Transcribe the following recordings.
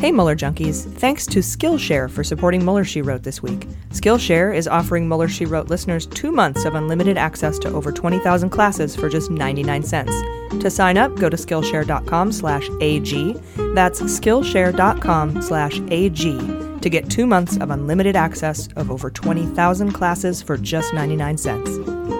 Hey Mueller junkies, thanks to Skillshare for supporting Mueller She Wrote this week. Skillshare is offering Mueller She Wrote listeners two months of unlimited access to over 20,000 classes for just 99 cents. To sign up, go to Skillshare.com slash AG. That's Skillshare.com slash AG to get two months of unlimited access of over 20,000 classes for just 99 cents.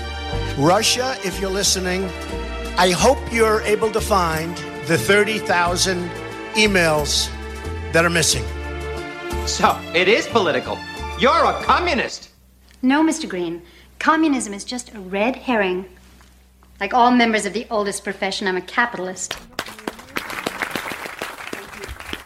Russia, if you're listening, I hope you're able to find the 30,000 emails that are missing. So, it is political. You're a communist. No, Mr. Green. Communism is just a red herring. Like all members of the oldest profession, I'm a capitalist.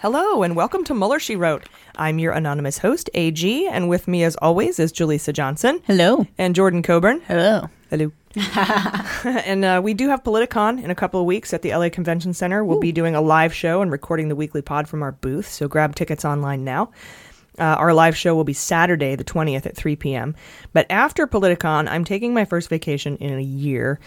Hello, and welcome to Mueller, She Wrote. I'm your anonymous host, AG, and with me, as always, is Jaleesa Johnson. Hello. And Jordan Coburn. Hello. Hello. and uh, we do have Politicon in a couple of weeks at the LA Convention Center. We'll Ooh. be doing a live show and recording the weekly pod from our booth, so grab tickets online now. Uh, our live show will be Saturday, the 20th at 3 p.m. But after Politicon, I'm taking my first vacation in a year.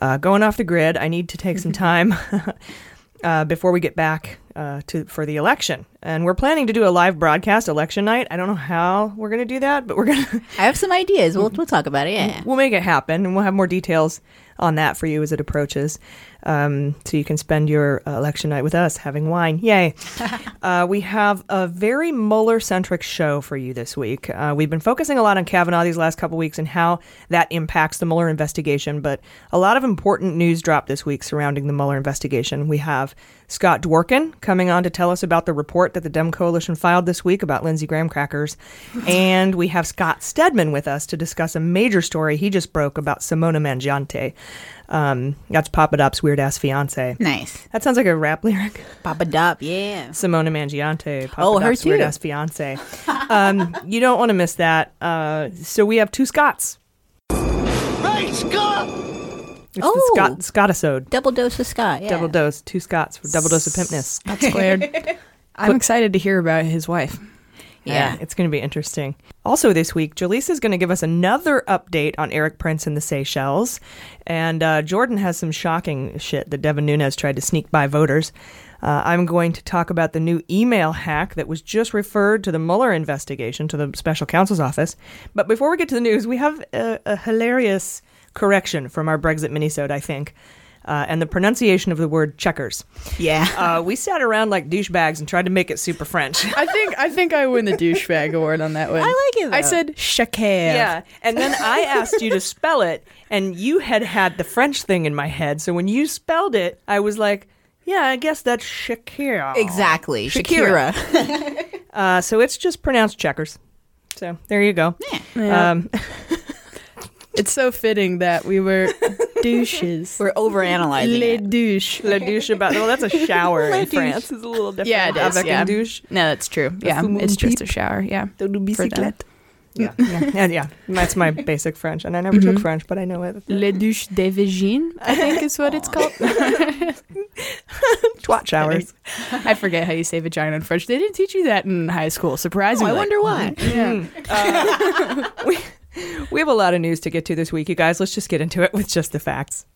Uh, going off the grid, I need to take some time uh, before we get back uh, to for the election. And we're planning to do a live broadcast election night. I don't know how we're going to do that, but we're going to. I have some ideas. We'll, we'll talk about it. Yeah. We'll make it happen, and we'll have more details on that for you as it approaches. Um, so you can spend your uh, election night with us having wine. Yay. uh, we have a very Mueller centric show for you this week. Uh, we've been focusing a lot on Kavanaugh these last couple weeks and how that impacts the Mueller investigation, but a lot of important news dropped this week surrounding the Mueller investigation. We have Scott Dworkin coming on to tell us about the report that the Dem Coalition filed this week about Lindsey Graham crackers. and we have Scott Stedman with us to discuss a major story he just broke about Simona Mangiante. Um, that's Papa Dop's weird ass fiance. Nice. That sounds like a rap lyric. Papa Dop, yeah. Simona Mangiante. Papa oh, Dop's her too. Weird ass fiance. um, you don't want to miss that. Uh, so we have two Scots. Hey, Scott! It's oh, the Scott Scottisode. Double dose of Scott. Yeah. Double dose, two Scots for double dose of pimpness. Scott squared. I'm excited to hear about his wife. Yeah, it's going to be interesting. Also, this week, Jaleesa is going to give us another update on Erik Prince and the Seychelles. And uh, Jordan has some shocking shit that Devin Nunes tried to sneak by voters. Uh, I'm going to talk about the new email hack that was just referred to the Mueller investigation to the special counsel's office. But before we get to the news, we have a, a hilarious correction from our Brexit minisode, I think. Uh, and the pronunciation of the word checkers. Yeah, uh, we sat around like douchebags and tried to make it super French. I think I think I win the douchebag award on that one. I like it. Though. I said chaker. Yeah, and then I asked you to spell it, and you had had the French thing in my head. So when you spelled it, I was like, "Yeah, I guess that's Shakira." Exactly, Shakira. Shakira. uh, so it's just pronounced checkers. So there you go. Yeah. yeah. Um, it's so fitting that we were douches. We're overanalyzing. Le douche. Le douche about well, that's a shower in France. It's a little different. Yeah, it is. Avec yeah. douche. No, that's true. Yeah, it's just a shower. Yeah. For bicyclette. Yeah, yeah, yeah, yeah. That's my basic French, and I never mm-hmm. took French, but I know it. Le douche de vagine, I think is what it's called. Twat showers. I forget how you say vagina in French. They didn't teach you that in high school. Surprisingly, oh, I wonder why. Yeah. Uh, we, we have a lot of news to get to this week, you guys. Let's just get into it with just the facts.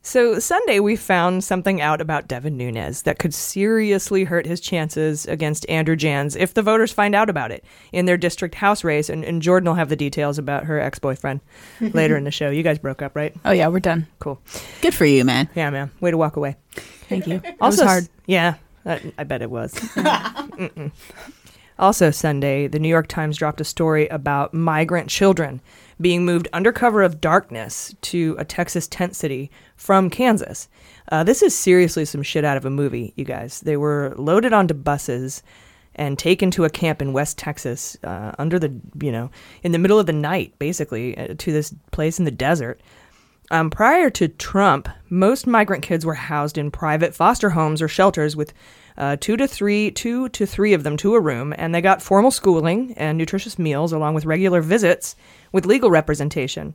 So, Sunday, we found something out about Devin Nunes that could seriously hurt his chances against Andrew Janz if the voters find out about it in their district house race. And, and Jordan will have the details about her ex boyfriend later in the show. You guys broke up, right? Oh, yeah, we're done. Cool. Good for you, man. Yeah, man. Way to walk away. Thank you. also, it was hard. Yeah, I, I bet it was. Also, Sunday, the New York Times dropped a story about migrant children being moved under cover of darkness to a Texas tent city from Kansas. Uh, this is seriously some shit out of a movie, you guys. They were loaded onto buses and taken to a camp in West Texas uh, under the, you know, in the middle of the night, basically, uh, to this place in the desert. Um, prior to Trump, most migrant kids were housed in private foster homes or shelters with uh, two to three, two to three of them to a room, and they got formal schooling and nutritious meals along with regular visits with legal representation,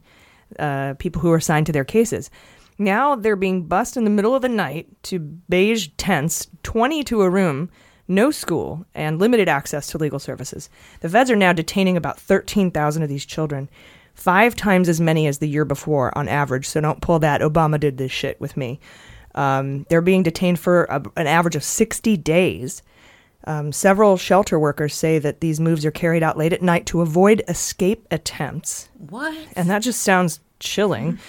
uh, people who are assigned to their cases. Now they're being bussed in the middle of the night to beige tents, 20 to a room, no school, and limited access to legal services. The feds are now detaining about 13,000 of these children, five times as many as the year before on average. So don't pull that Obama did this shit with me. Um, they're being detained for a, an average of 60 days. Um, several shelter workers say that these moves are carried out late at night to avoid escape attempts. What? And that just sounds chilling.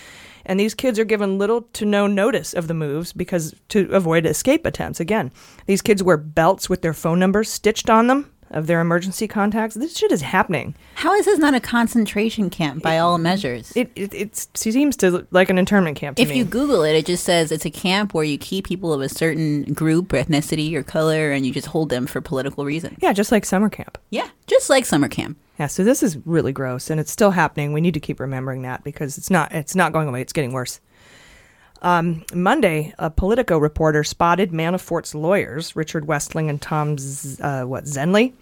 And these kids are given little to no notice of the moves because to avoid escape attempts. Again, these kids wear belts with their phone numbers stitched on them of their emergency contacts. This shit is happening. How is this not a concentration camp by all measures? It, it it seems to look like an internment camp to if me. you Google it, it just says it's a camp where you keep people of a certain group or ethnicity or color and you just hold them for political reasons. yeah, just like summer camp. Yeah, just like summer camp. Yeah, so this is really gross, and it's still happening. We need to keep remembering that because it's not it's not going away. It's getting worse. Um, Monday, a Politico reporter spotted Manafort's lawyers, Richard Westling and Tom Z- uh, what Zehnle.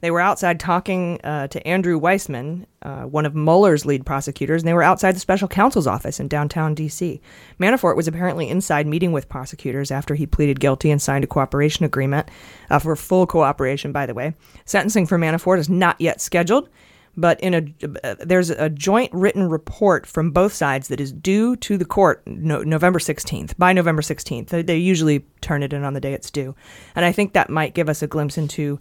They were outside talking uh, to Andrew Weissmann, uh, one of Mueller's lead prosecutors, and they were outside the special counsel's office in downtown D.C. Manafort was apparently inside meeting with prosecutors after he pleaded guilty and signed a cooperation agreement uh, for full cooperation. By the way, sentencing for Manafort is not yet scheduled but in a there's a joint written report from both sides that is due to the court no, November 16th by November 16th they, they usually turn it in on the day it's due and I think that might give us a glimpse into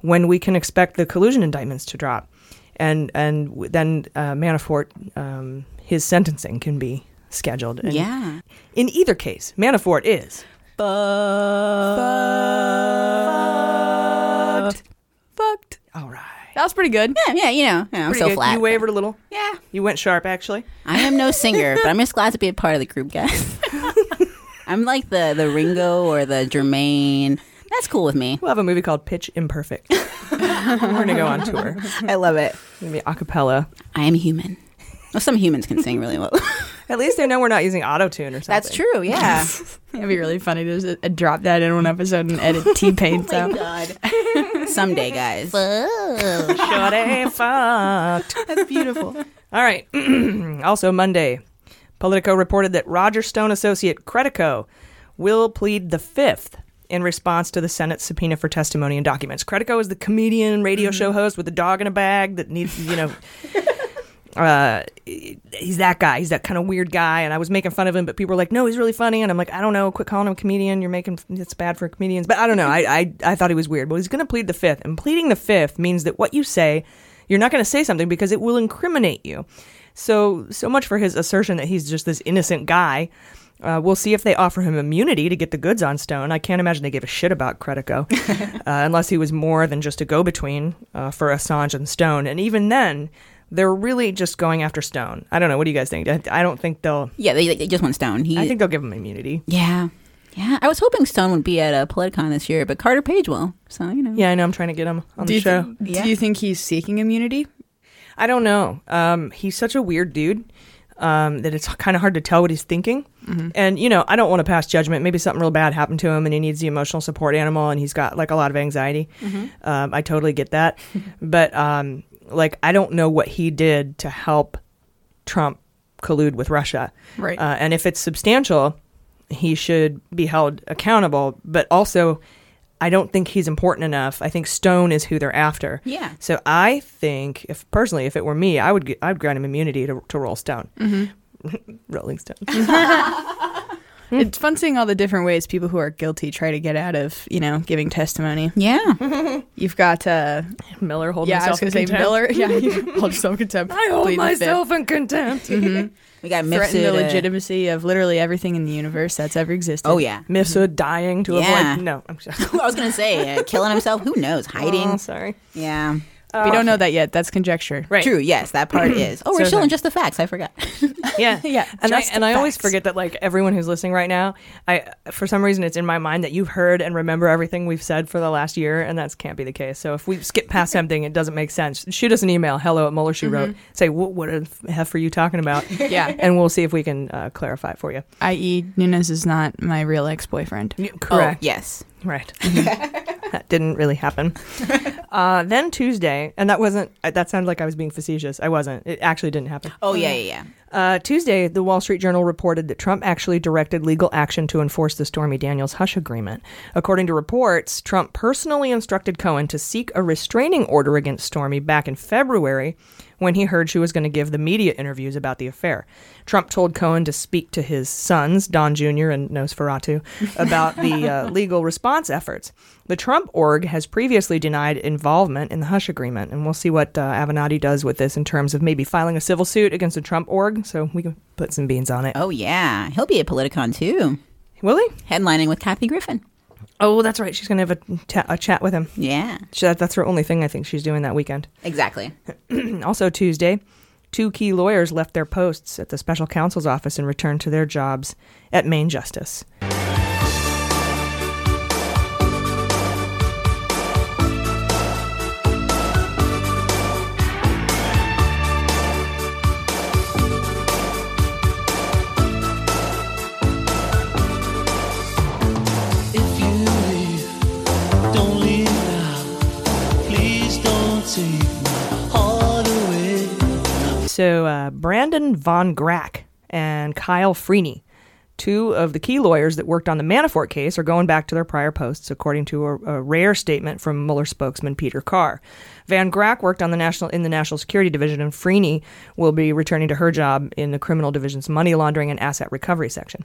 when we can expect the collusion indictments to drop and and then uh, Manafort um, his sentencing can be scheduled and Yeah. in either case Manafort is Fucked. Fucked. all right That was pretty good. Yeah, yeah, you know, yeah, I'm Pretty so good. flat. you wavered a little Yeah. you went sharp actually I am no singer, but I'm just glad to be a part of the group, guys. I'm like the the Ringo or the Jermaine. That's cool with me. We'll have a movie called Pitch Imperfect. We're gonna go on tour. I love it. It's gonna be a cappella. I am human. Well, some humans can sing really well. At least they know we're not using auto tune or something. That's true. Yeah. It'd be really funny to just, uh, drop that in one episode and edit T Pain out. Oh god. Someday, guys. Shorty fucked. That's beautiful. All right. also Monday, Politico reported that Roger Stone associate Credico will plead the fifth in response to the Senate subpoena for testimony and documents. Credico is the comedian radio show host with a dog in a bag that needs, you know. Uh, he's that guy. He's that kind of weird guy, and I was making fun of him, but people were like, "No, he's really funny." And I'm like, "I don't know. Quit calling him a comedian. You're making it's bad for comedians." But I don't know. I I, I thought he was weird. Well, he's going to plead the fifth, and pleading the fifth means that what you say, you're not going to say something because it will incriminate you. So so much for his assertion that he's just this innocent guy. Uh, we'll see if they offer him immunity to get the goods on Stone. I can't imagine they gave a shit about Credico, uh, unless he was more than just a go-between uh, for Assange and Stone. And even then, they're really just going after Stone. I don't know. What do you guys think? I, I don't think they'll. Yeah, they, they just want Stone. He, I think they'll give him immunity. Yeah. Yeah. I was hoping Stone would be at a Politicon this year, but Carter Page will. So, you know. Yeah, I know. I'm trying to get him on Do the you, show. thi- do you think he's seeking immunity? I don't know. Um, he's such a weird dude um, that it's kind of hard to tell what he's thinking. And you know, I don't want to pass judgment. Maybe something real bad happened to him, and he needs the emotional support animal, and he's got like a lot of anxiety. Um, I totally get that, but um, like I don't know what he did to help Trump collude with Russia. Right. Uh, and if it's substantial, he should be held accountable. But also, I don't think he's important enough. I think Stone is who they're after. Yeah. So I think, if personally, if it were me, I would I'd grant him immunity to, to roll Stone. Rolling Stone. It's fun seeing all the different ways people who are guilty try to get out of, you know, giving testimony. Yeah. You've got uh Miller holding yeah, I was himself gonna in say contempt. Miller. Yeah, you hold yourself in contempt. I hold plead the fifth. myself in contempt. We got Threaten the Mifsud, uh, legitimacy of literally everything in the universe that's ever existed. Oh yeah. Mifsud dying to Yeah. avoid. No, I'm sorry. I was gonna say uh, killing himself. Who knows? Hiding. Oh, sorry. Yeah. We don't know that yet. That's conjecture. Right. True. Yes, that part is. Oh, we're So showing then- just the facts. I forgot. Yeah, Yeah, And I just and the I always facts. forget that like everyone who's listening right now, I for some reason it's in my mind that you've heard and remember everything we've said for the last year, and that can't be the case. So if we skip past something, it doesn't make sense. Shoot us an email, hello at Mueller She Wrote. Say what what the F are you talking about? Yeah. and we'll see if we can uh, clarify it for you. I.e., Nunes is not my real ex-boyfriend. Correct. Oh, yes. Right. that didn't really happen. Uh, then Tuesday, and that wasn't. That sounded like I was being facetious. I wasn't. It actually didn't happen. Oh yeah, yeah, yeah. Uh, Tuesday, the Wall Street Journal reported that Trump actually directed legal action to enforce the Stormy Daniels hush agreement. According to reports, Trump personally instructed Cohen to seek a restraining order against Stormy back in February when he heard she was going to give the media interviews about the affair. Trump told Cohen to speak to his sons, Don Jr. and Nosferatu, about the uh, legal response efforts. The Trump org has previously denied involvement in the hush agreement, and we'll see what uh, Avenatti does with this in terms of maybe filing a civil suit against the Trump org, so we can put some beans on it. Oh yeah. He'll be at Politicon too, Will he? headlining with Kathy Griffin. Oh, that's right. She's going to have a, ta- a chat with him. Yeah. She- that- That's her only thing I think she's doing that weekend. Exactly. Also, Tuesday, two key lawyers left their posts at the special counsel's office and returned to their jobs at Main Justice. So, uh, Brandon Van Grack and Kyle Freeny, two of the key lawyers that worked on the Manafort case, are going back to their prior posts, according to a, a rare statement from Mueller spokesman Peter Carr. Van Grack worked on the national in the National Security Division, and Freeny will be returning to her job in the Criminal Division's Money Laundering and Asset Recovery section.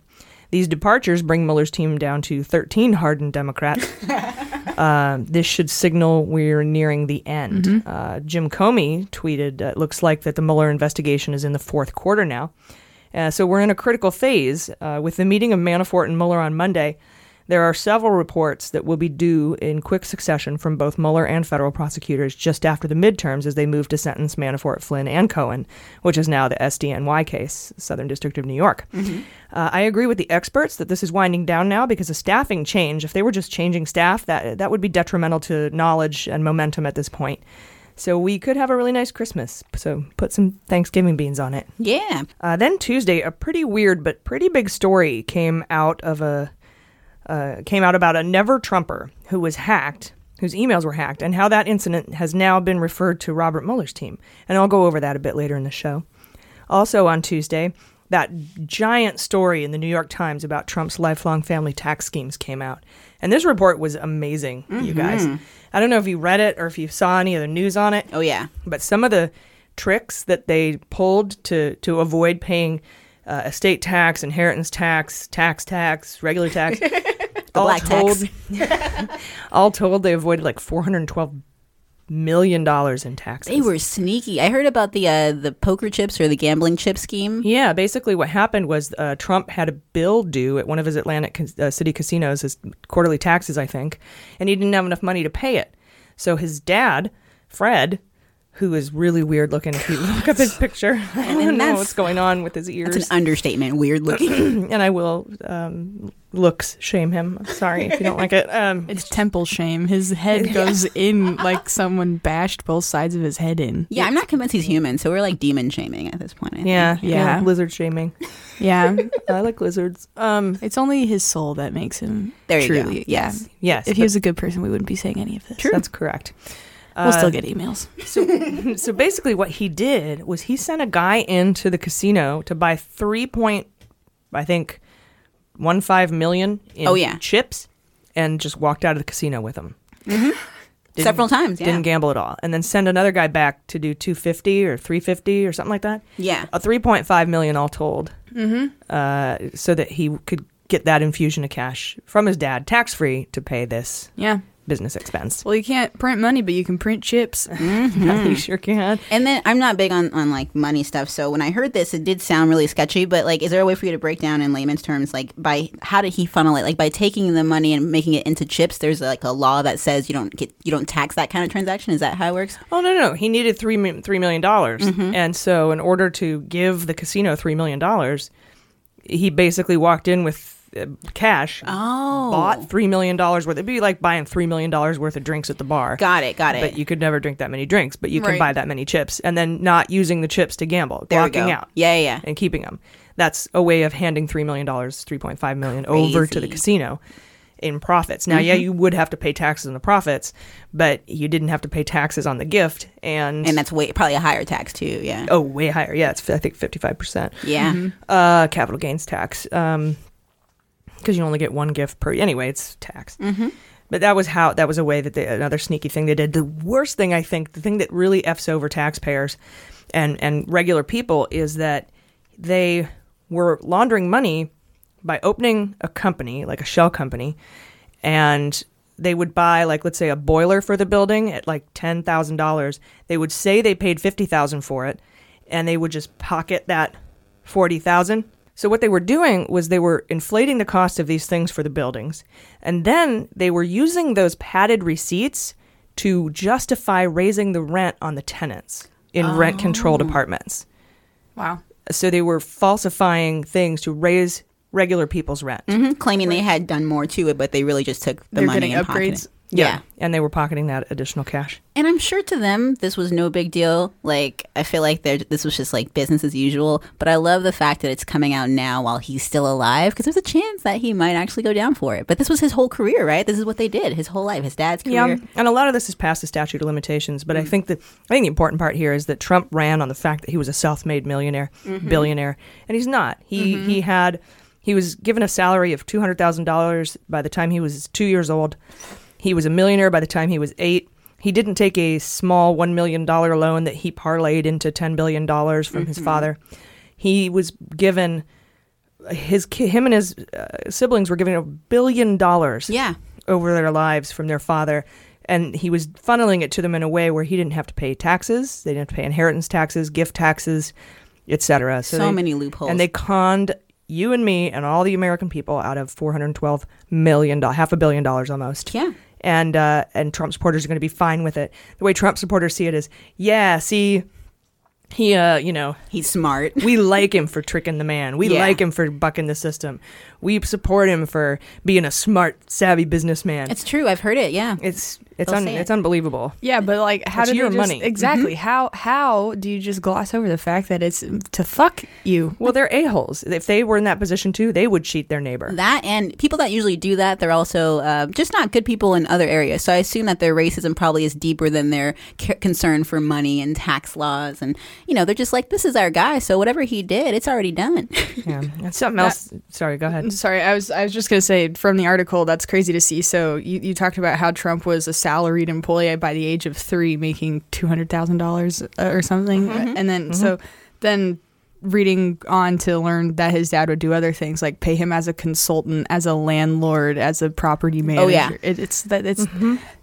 These departures bring Mueller's team down to 13 hardened Democrats. Uh, this should signal we're nearing the end. Uh, Jim Comey tweeted, uh, "It looks like that the Mueller investigation is in the fourth quarter now, uh, so we're in a critical phase. Uh, with the meeting of Manafort and Mueller on Monday, there are several reports that will be due in quick succession from both Mueller and federal prosecutors just after the midterms as they move to sentence Manafort, Flynn, and Cohen, which is now the SDNY case, Southern District of New York." Uh, I agree with the experts that this is winding down now because a staffing change, if they were just changing staff, that that would be detrimental to knowledge and momentum at this point. So we could have a really nice Christmas. So put some Thanksgiving beans on it. Yeah. Uh, then Tuesday, a pretty weird but pretty big story came out of a uh, came out about a never Trumper who was hacked, whose emails were hacked, and how that incident has now been referred to Robert Mueller's team. And I'll go over that a bit later in the show. Also on Tuesday, that giant story in the New York Times about Trump's lifelong family tax schemes came out. And this report was amazing, you guys. I don't know if you read it or if you saw any of the news on it. Oh yeah. But some of the tricks that they pulled to to avoid paying uh, estate tax, inheritance tax, tax tax, regular tax, all black told, tax. all told, they avoided like four hundred twelve million dollars in taxes. They were sneaky. I heard about the uh, the poker chips or the gambling chip scheme. Yeah, basically what happened was uh, Trump had a bill due at one of his Atlantic cas- uh, city casinos, his quarterly taxes, I think, and he didn't have enough money to pay it. So his dad, Fred, who is really weird looking, if you look up his picture, I don't know what's going on with his ears. It's an understatement. Weird looking. and I will um, looks shame him. Sorry if you don't like it. Um, It's temple shame. His head goes in like someone bashed both sides of his head in. yeah, I'm not convinced he's human, so we're like demon shaming at this point. I think. yeah, Yeah. yeah, lizard shaming. Yeah. I like lizards. Um, It's only his soul that makes him There you go. truly. Yeah. Yes. yes, If he was a good person, we wouldn't be saying any of this. that's correct. We'll still get emails. So, so basically, what he did was he sent a guy into the casino to buy three point, I think, one five million in Oh, yeah. chips, and just walked out of the casino with them. Didn't- Several times. Yeah. Didn't gamble at all, and then send another guy back to do two fifty or three fifty or something like that. yeah. A three point five million all told, mm-hmm. uh, so that he could get that infusion of cash from his dad, tax free, to pay this Yeah. Business expense. Well, you can't print money, but you can print chips. Yeah, you sure can. And then I'm not big on, on like money stuff. So when I heard this, it did sound really sketchy. But like, is there a way for you to break down in layman's terms, like by how did he funnel it? Like by taking the money and making it into chips, there's like a law that says you don't get you don't tax that kind of transaction. Is that how it works? Oh no, no, he needed three three million dollars, Mhm. and so in order to give the casino three million dollars, he basically walked in with uh, cash, Oh. bought three million dollars worth. It'd be like buying three million dollars worth of drinks at the bar. Got it, got it. But you could never drink that many drinks, but you can Right. buy that many chips, and then not using the chips to gamble, There we blocking go. out, Yeah, yeah, yeah. and keeping them. That's a way of handing three million dollars, three point five million, over to the Crazy. casino in profits. Now, yeah, Mhm. you would have to pay taxes on the profits, but you didn't have to pay taxes on the gift, and And that's way probably a higher tax too. Yeah. oh, way higher. Yeah, it's I think fifty five percent. Yeah. Mhm. uh, capital gains tax. Um, because you only get one gift per. Anyway, it's tax. Mm-hmm. But that was how that was a way that they another sneaky thing they did. The worst thing I think, the thing that really f's over taxpayers and and regular people is that they were laundering money by opening a company like a shell company, and they would buy like let's say a boiler for the building at like ten thousand dollars. They would say they paid fifty thousand for it, and they would just pocket that forty thousand. So what they were doing was they were inflating the cost of these things for the buildings, and then they were using those padded receipts to justify raising the rent on the tenants in rent controlled Oh. apartments. Wow. So they were falsifying things to raise regular people's rent. hmm Claiming they had done more to it, but they really just took the They're money getting and pocketed upgrades. it. Yeah. And they were pocketing that additional cash. And I'm sure to them this was no big deal. Like I feel like this was just like business as usual. But I love the fact that it's coming out now while he's still alive because there's a chance that he might actually go down for it. But this was his whole career, right? This is what they did his whole life, his dad's career. Yeah, and a lot of this is past the statute of limitations. Mm. But I think that I think the important part here is that Trump ran on the fact that he was a self-made millionaire, Mhm. billionaire, and he's not. He Mhm. he had he was given a salary of two hundred thousand dollars by the time he was two years old. He was a millionaire by the time he was eight. He didn't take a small one million dollar loan that he parlayed into ten billion dollars from his Mhm. father. He was given his him and his uh, siblings were given a billion dollars yeah over their lives from their father and he was funneling it to them in a way where he didn't have to pay taxes they didn't have to pay inheritance taxes gift taxes etc So many loopholes. and they conned you and me and all the american people out of 412 million dollars half a billion dollars almost yeah and uh, and trump supporters are going to be fine with it the way trump supporters see it is yeah see he uh you know he's smart we like him for tricking the man we Yeah. like him for bucking the system we support him for being a smart savvy businessman It's true. I've heard it. Yeah, it's it's un, it. it's unbelievable Yeah, but like, how It's do your they just, money. exactly? Mhm. How how do you just gloss over the fact that it's to fuck you? well they're a-holes if they were in that position too they would cheat their neighbor That and people that usually do that, they're also uh, just not good people in other areas. So I assume that their racism probably is deeper than their ca- concern for money and tax laws. And you know, they're just like, this is our guy, so whatever he did, it's already done. yeah and something else sorry go ahead Sorry, I was I was just gonna say from the article that's crazy to see. So you, you talked about how Trump was a salaried employee by the age of three, making two hundred thousand dollars or something, Mm-hmm. and then so then reading on to learn that his dad would do other things like pay him as a consultant, as a landlord, as a property manager. Oh, yeah. it, it's that it's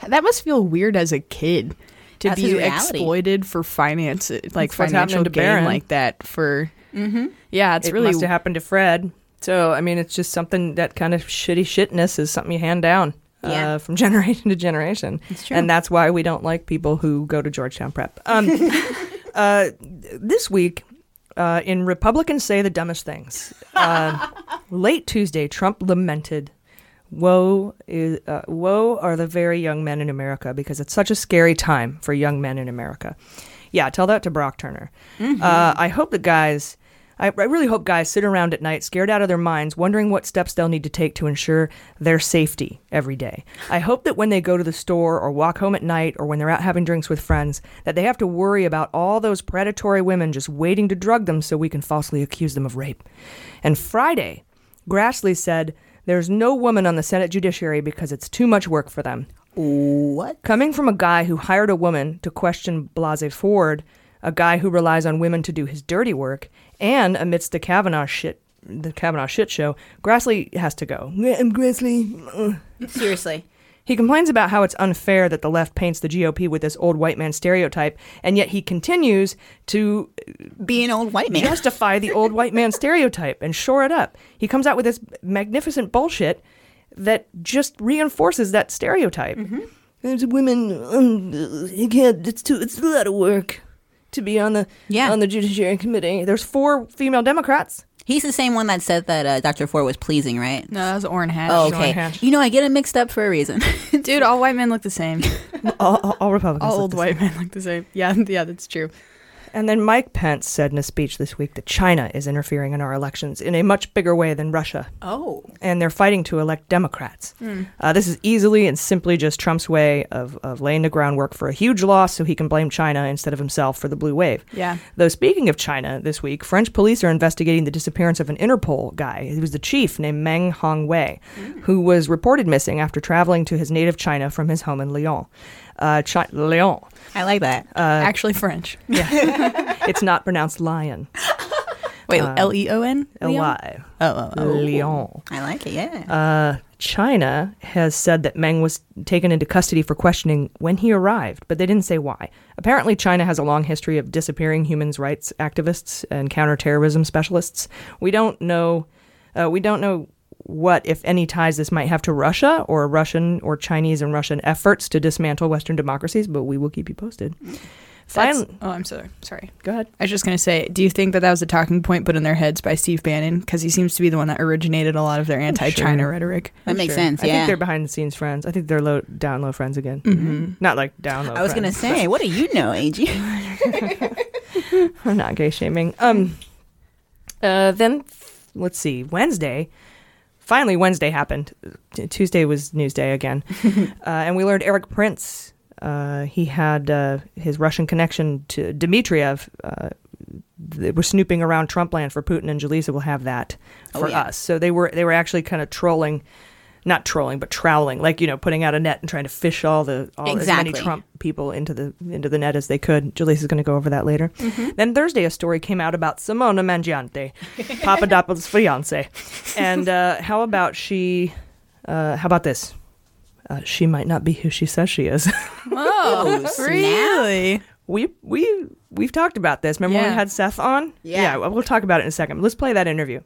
that must feel weird as a kid to That's be exploited for finance, like That's financial to gain Barron. like that. For mm-hmm. yeah, it's it really must have happened to fred so i mean it's just something that kind of shitty shitness is something you hand down Yeah. uh, from generation to generation. It's true. and that's why we don't like people who go to georgetown prep. Um, uh, this week uh, in republicans say the dumbest things uh, late tuesday trump lamented woe is uh, woe are the very young men in america because it's such a scary time for young men in america. Yeah tell that to brock turner. Uh, i hope that guys I, I really hope guys sit around at night scared out of their minds wondering what steps they'll need to take to ensure their safety every day. I hope that when they go to the store or walk home at night or when they're out having drinks with friends that they have to worry about all those predatory women just waiting to drug them so we can falsely accuse them of rape. And friday grassley said there's no woman on the senate judiciary because it's too much work for them. What? Coming from a guy who hired a woman to question Blasey Ford, a guy who relies on women to do his dirty work, and amidst the Kavanaugh shit the Kavanaugh shit show, Grassley has to go. I'm Grassley. Seriously. He complains about how it's unfair that the left paints the GOP with this old white man stereotype, and yet he continues to Be an old white man. justify the old white man stereotype and shore it up. He comes out with this magnificent bullshit that just reinforces that stereotype. There's women. Um, you can't. It's too. It's a lot of work to be on the Yeah. on the Judiciary Committee. There's four female Democrats. He's the same one that said that uh, Dr. Ford was pleasing, right? No, that was Orrin Hatch. Oh, okay. Hatch. You know, I get it mixed up for a reason. Dude, all white men look the same. All, all, all Republicans. all look old the white men look the same. Yeah, yeah, that's true. And then Mike Pence said in a speech this week that China is interfering in our elections in a much bigger way than Russia. oh. and they're fighting to elect Democrats. Uh, this is easily and simply just Trump's way of, of laying the groundwork for a huge loss so he can blame China instead of himself for the blue wave. Yeah. Though, speaking of China, this week, French police are investigating the disappearance of an Interpol guy. He was the chief named Meng Hongwei, who was reported missing after traveling to his native China from his home in Lyon. Uh, Chi- Lyon. I like that. Actually French. Yeah. it's not pronounced lion. Wait, L E O N? L Y. Oh, oh, oh. Lyon. I like it, yeah. Uh, China has said that Meng was taken into custody for questioning when he arrived, but they didn't say why. Apparently, China has a long history of disappearing human rights activists and counterterrorism specialists. We don't know. Uh, we don't know what, if any, ties this might have to Russia or Russian or Chinese and Russian efforts to dismantle Western democracies, but we will keep you posted. That's- Finally, oh, I'm sorry. Sorry. go ahead. I was just going to say, do you think that that was a talking point put in their heads by Steve Bannon? Because he seems to be the one that originated a lot of their anti China sure. rhetoric. that makes Sure. sense, I think they're behind the scenes friends. I think they're low, down low friends again. Mm-hmm. Not like down low. I was going to say, what do you know, AG? I'm not gay shaming. Um, uh, then let's see. Wednesday, finally Wednesday happened. T- Tuesday was Newsday again, uh, and we learned Erik Prince. Uh, he had uh, his Russian connection to Dmitriev. Uh, they were snooping around Trump land for Putin, and Jaleesa will have that Oh, for yeah. us. So they were they were actually kind of trolling. Not trolling, but troweling, like you know, putting out a net and trying to fish all the all as many Trump people into the into the net as they could. Jaleesa is going to go over that later. Then Thursday, a story came out about Simona Mangiante, Papadopoulos' fiance, and uh, how about she? Uh, how about this? Uh, she might not be who she says she is. Oh, snap. really? we we we've talked about this. Remember when we had Seth on? Yeah. yeah. We'll talk about it in a second. Let's play that interview.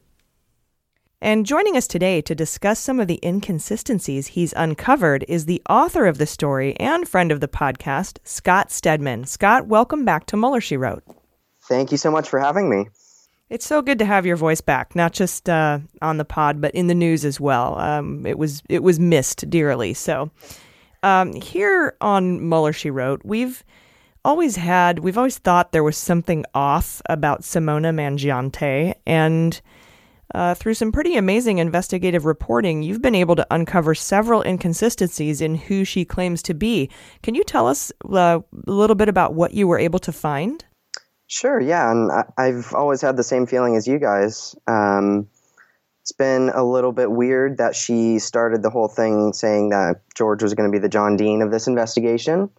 And joining us today to discuss some of the inconsistencies he's uncovered is the author of the story and friend of the podcast, Scott Stedman. Scott, welcome back to Mueller, She Wrote. Thank you so much for having me. It's so good to have your voice back, not just uh, on the pod, but in the news as well. Um, it was it was missed dearly. So um, here on Mueller, she wrote, we've always had, we've always thought there was something off about Simona Mangiante, and uh, through some pretty amazing investigative reporting, you've been able to uncover several inconsistencies in who she claims to be. Can you tell us uh, a little bit about what you were able to find? Sure, yeah, and I, I've always had the same feeling as you guys. Um, it's been a little bit weird that she started the whole thing saying that George was going to be the John Dean of this investigation,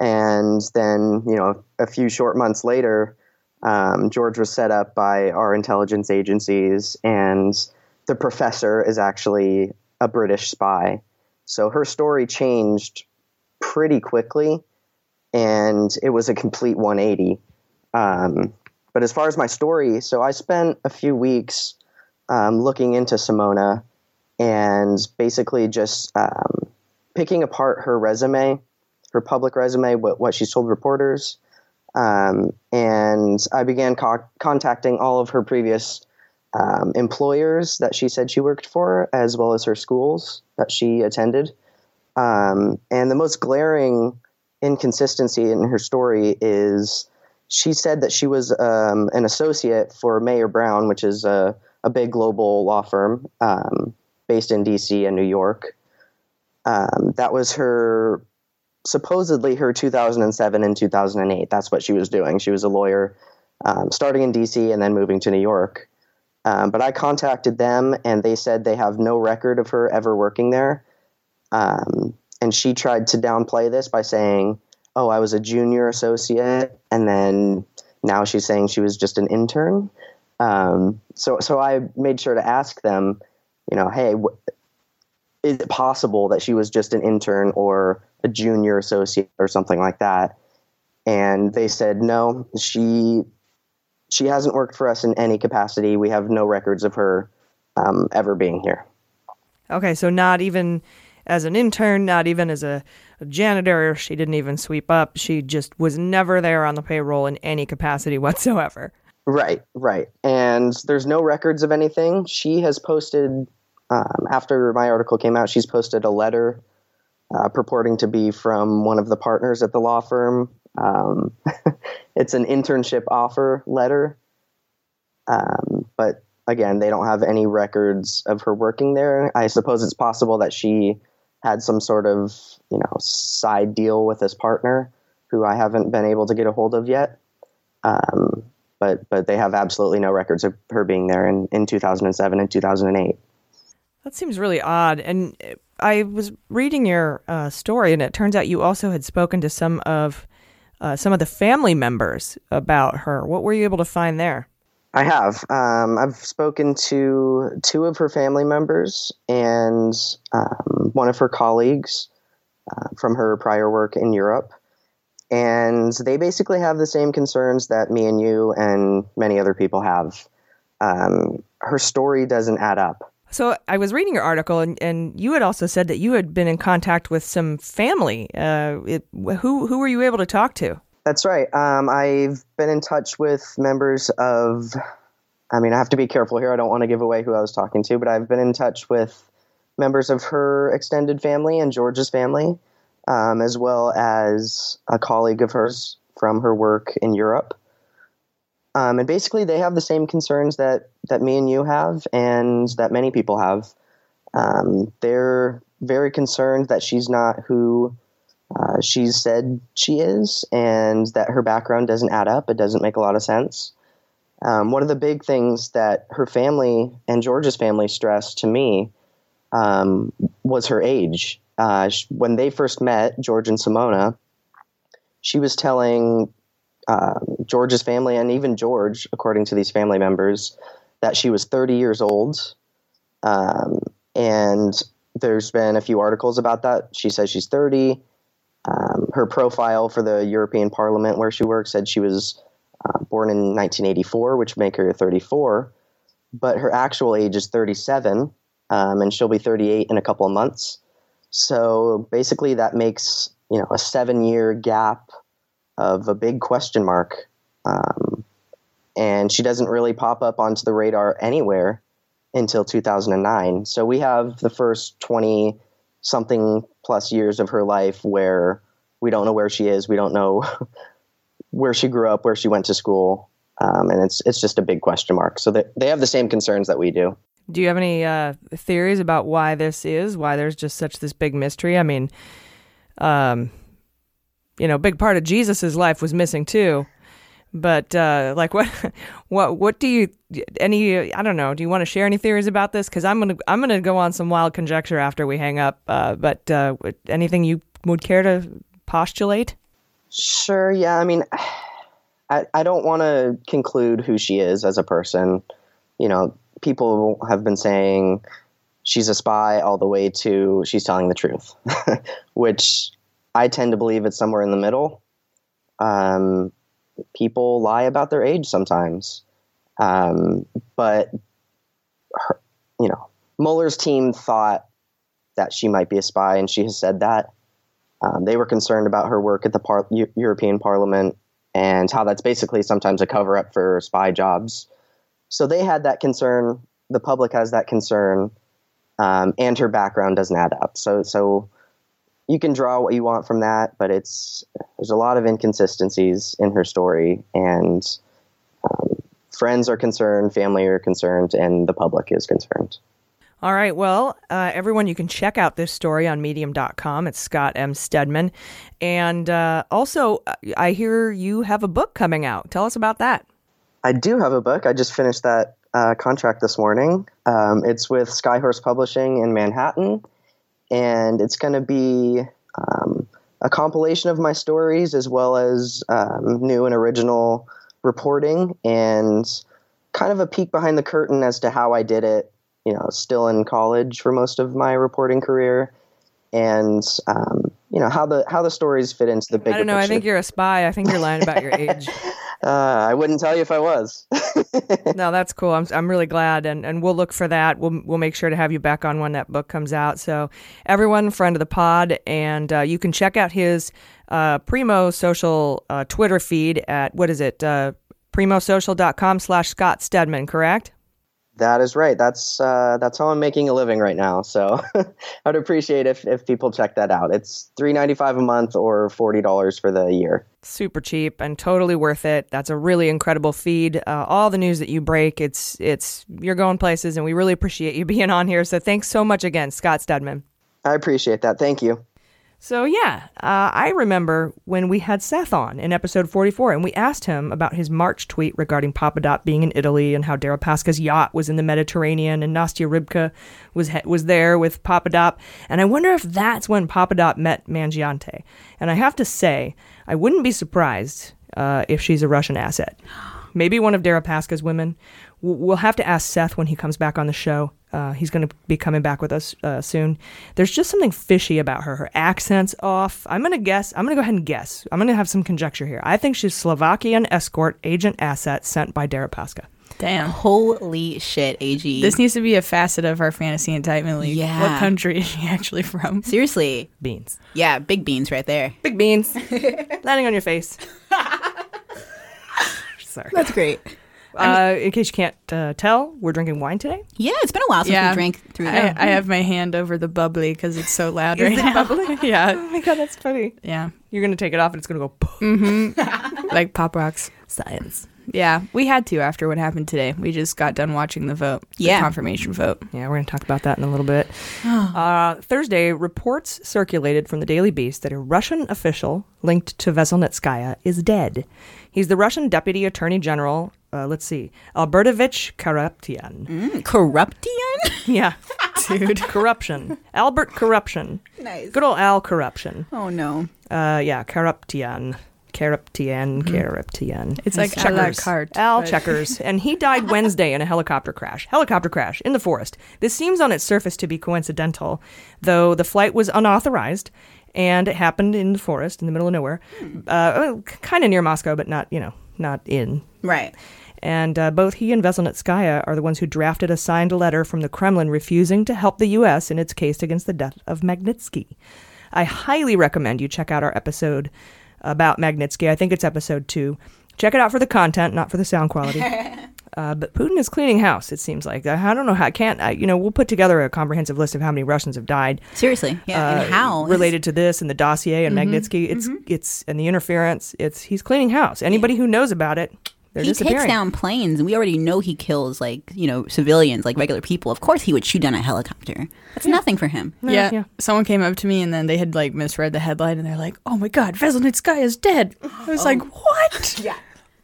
and then you know a few short months later, um, George was set up by our intelligence agencies, and the professor is actually a British spy. So her story changed pretty quickly, and it was a complete 180. Um, but as far as my story, so I spent a few weeks um, looking into Simona and basically just um, picking apart her resume, her public resume, what, what she's told reporters. Um, and I began co- contacting all of her previous um, employers that she said she worked for, as well as her schools that she attended. Um, and the most glaring inconsistency in her story is she said that she was um, an associate for Mayer Brown, which is a, a big global law firm um, based in DC and New York. Um, that was her supposedly her 2007 and 2008. That's what she was doing. She was a lawyer um, starting in DC and then moving to New York. Um, but I contacted them and they said they have no record of her ever working there. Um, and she tried to downplay this by saying, oh, I was a junior associate. And then now she's saying she was just an intern. Um, so so I made sure to ask them, you know, hey, wh- is it possible that she was just an intern or a junior associate or something like that? And they said no, she she hasn't worked for us in any capacity. We have no records of her um, ever being here. Okay, so not even as an intern, not even as a, a janitor. She didn't even sweep up. She just was never there on the payroll in any capacity whatsoever. Right, right. And there's no records of anything. She has posted, um, after my article came out, she's posted a letter uh, purporting to be from one of the partners at the law firm. Um, it's an internship offer letter. Um, but again, they don't have any records of her working there. I suppose it's possible that she had some sort of, you know, side deal with this partner who I haven't been able to get a hold of yet. Um, but but they have absolutely no records of her being there in, in 2007 and 2008. That seems really odd. And uh, I was reading your uh, story, and it turns out you also had spoken to some of uh, some of the family members about her. What were you able to find there? I have. Um, I've spoken to two of her family members and um, one of her colleagues uh, from her prior work in Europe. And they basically have the same concerns that me and you and many other people have. Um, her story doesn't add up. So I was reading your article, and, and you had also said that you had been in contact with some family. Uh, it, who who were you able to talk to? That's right. Um, I've been in touch with members of. I mean, I have to be careful here. I don't want to give away who I was talking to, but I've been in touch with members of her extended family and George's family, um, as well as a colleague of hers from her work in Europe. Um, and basically, they have the same concerns that that me and you have, and that many people have. Um, they're very concerned that she's not who uh, she's said she is, and that her background doesn't add up. It doesn't make a lot of sense. Um, one of the big things that her family and George's family stressed to me um, was her age. Uh, when they first met, George and Simona, she was telling um, George's family and even George, according to these family members, that she was 30 years old. Um, and there's been a few articles about that. She says she's 30. Um, her profile for the European Parliament, where she works, said she was uh, born in 1984, which make her 34. But her actual age is 37, um, and she'll be 38 in a couple of months. So basically, that makes you know a seven-year gap of a big question mark. Um, and she doesn't really pop up onto the radar anywhere until 2009. So we have the first 20 something plus years of her life where we don't know where she is. We don't know where she grew up, where she went to school. Um, and it's it's just a big question mark. So they, they have the same concerns that we do. Do you have any uh, theories about why this is? Why there's just such this big mystery? I mean, um, you know, big part of Jesus's life was missing too. But uh, like, what, what, what do you? Any? I don't know. Do you want to share any theories about this? Because I'm gonna, I'm gonna go on some wild conjecture after we hang up. Uh, but uh, anything you would care to postulate? Sure. Yeah. I mean, I, I don't want to conclude who she is as a person. You know, people have been saying she's a spy all the way to she's telling the truth, which I tend to believe it's somewhere in the middle. Um, people lie about their age sometimes, um, but her, you know, Mueller's team thought that she might be a spy, and she has said that. Um, they were concerned about her work at the par- European Parliament and how that's basically sometimes a cover up for spy jobs. So they had that concern. The public has that concern, um, and her background doesn't add up. So, so you can draw what you want from that, but it's there's a lot of inconsistencies in her story, and um, friends are concerned, family are concerned, and the public is concerned. All right. Well, uh, everyone, you can check out this story on medium.com. It's Scott M. Stedman. And uh, also, I hear you have a book coming out. Tell us about that. I do have a book. I just finished that uh, contract this morning. Um, it's with Skyhorse Publishing in Manhattan. And it's going to be um, a compilation of my stories as well as um, new and original reporting and kind of a peek behind the curtain as to how I did it. You know, still in college for most of my reporting career, and um, you know how the how the stories fit into the bigger. I don't know. I think you're a spy. I think you're lying about your age. Uh, I wouldn't tell you if I was. no, that's cool. I'm, I'm really glad, and, and we'll look for that. We'll we'll make sure to have you back on when that book comes out. So, everyone, friend of the pod, and uh, you can check out his uh, Primo Social uh, Twitter feed at what is it? Uh, primosocial.com slash Scott Stedman, correct? That is right. That's uh, that's how I'm making a living right now. So I'd appreciate if, if people check that out. It's three ninety five a month or forty dollars for the year. Super cheap and totally worth it. That's a really incredible feed. Uh, all the news that you break, it's it's you're going places, and we really appreciate you being on here. So thanks so much again, Scott Stedman. I appreciate that. Thank you. So, yeah, uh, I remember when we had Seth on in episode 44 and we asked him about his March tweet regarding Papadop being in Italy and how Deripaska's yacht was in the Mediterranean and Nastya Rybka was, he- was there with Papadop. And I wonder if that's when Papadop met Mangiante. And I have to say, I wouldn't be surprised uh, if she's a Russian asset. Maybe one of Deripaska's women. W- We'll have to ask Seth when he comes back on the show. Uh, he's going to be coming back with us uh, soon. There's just something fishy about her. Her accent's off. I'm going to guess. I'm going to go ahead and guess. I'm going to have some conjecture here. I think she's Slovakian escort agent asset sent by Deripaska. Damn. Holy shit, AG. This needs to be a facet of our fantasy entitlement league. Yeah. What country is she actually from? Seriously. Beans. Yeah, big beans right there. Big beans. Landing on your face. Sorry. That's great. Uh, in case you can't uh, tell, we're drinking wine today. Yeah, it's been a while since we drank through I, that. I have my hand over the bubbly because it's so loud Is right it now. bubbly? yeah. Oh my god, that's funny. Yeah. You're gonna take it off and it's gonna go. Mm-hmm. like pop rocks. Science. Yeah, we had to after what happened today. We just got done watching the vote. the Yeah. confirmation vote. Yeah, we're going to talk about that in a little bit. uh, Thursday, reports circulated from the Daily Beast that a Russian official linked to Veselnitskaya is dead. He's the Russian Deputy Attorney General, uh, let's see, Albertovich Karaptian. Mm, Corruptian? yeah, dude. Corruption. Albert Corruption. Nice. Good old Al Corruption. Oh no. Uh, yeah, Karaptian. Karaptian, Karaptian. It's like a la carte, Al but- Checkers. and he died Wednesday in a helicopter crash. Helicopter crash in the forest. This seems on its surface to be coincidental, though the flight was unauthorized and it happened in the forest in the middle of nowhere. Uh, kind of near Moscow, but not, you know, not in. Right. And uh, both he and Veselnitskaya are the ones who drafted a signed letter from the Kremlin refusing to help the U.S. in its case against the death of Magnitsky. I highly recommend you check out our episode about Magnitsky. I think it's episode two. Check it out for the content, not for the sound quality. Uh, but Putin is cleaning house. It seems like I don't know how. I can't. I, you know, we'll put together a comprehensive list of how many Russians have died. Seriously, yeah, and how? related to this and the dossier and Mhm, Magnitsky. It's it's and the interference. It's he's cleaning house. Anybody who knows about it, they're he disappearing. takes down planes, and we already know he kills like you know civilians, like regular people. Of course, he would shoot down a helicopter. That's nothing for him. Yeah. Someone came up to me and then they had like misread the headline and they're like, "Oh my god, Veselnitskaya is dead." I was like, "What?" Yeah.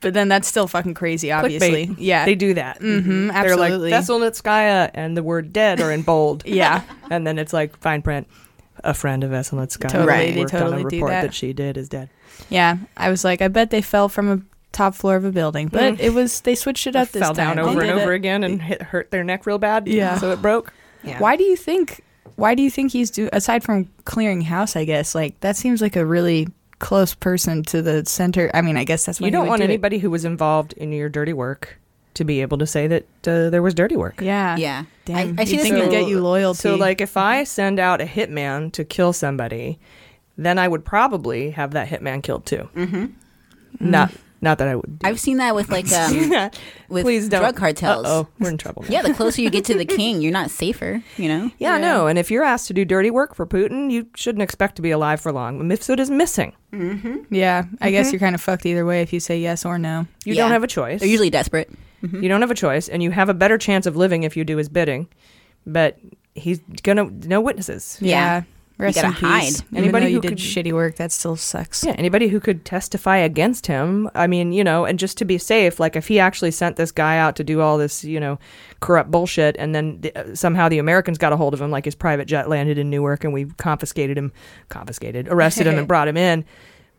But then that's still fucking crazy, obviously. Clickbait. Yeah. they do that. Mm-hmm. They're like Absolutely. Veselnitskaya and the word "dead" are in bold. Yeah. and then it's like fine print. A friend of Veselnitskaya Totally, right. they worked on a report that. that. she did is dead. yeah. I was like, I bet they fell from a top floor of a building, but Mm. it was they switched it up this Fell time. down over and over it. again and hit, hurt their neck real bad. Yeah. so it broke. Yeah. Why do you think? Why do you think he's do aside from clearing house? I guess like that seems like a really close person to the center. I mean, I guess that's why you don't want do it. anybody who was involved in your dirty work to be able to say that uh, there was dirty work. Yeah, Yeah. Damn, I, I you see think in it'd the- get you loyalty? So, like, if I send out a hitman to kill somebody, then I would probably have that hitman killed too. Mhm. Not, not that I would. I've seen that with like um, with Please don't. drug cartels. Oh, we're in trouble. Yeah, the closer you get to the king, you're not safer. You know. Yeah, no. And if you're asked to do dirty work for Putin, you shouldn't expect to be alive for long. Mifsud is missing. Mm-hmm. yeah, I guess Mhm. you're kind of fucked either way if you say yes or no. You don't have a choice. They're usually desperate. You don't have a choice, and you have a better chance of living if you do his bidding. But he's gonna no witnesses. Yeah. Rest gotta in peace. hide. Even Anybody you who did could- shitty work, that still sucks. Yeah, anybody who could testify against him. I mean, you know, and just to be safe, like if he actually sent this guy out to do all this, you know, corrupt bullshit, and then the, uh, somehow the Americans got a hold of him, like his private jet landed in Newark, and we confiscated him, confiscated, arrested him, and brought him in.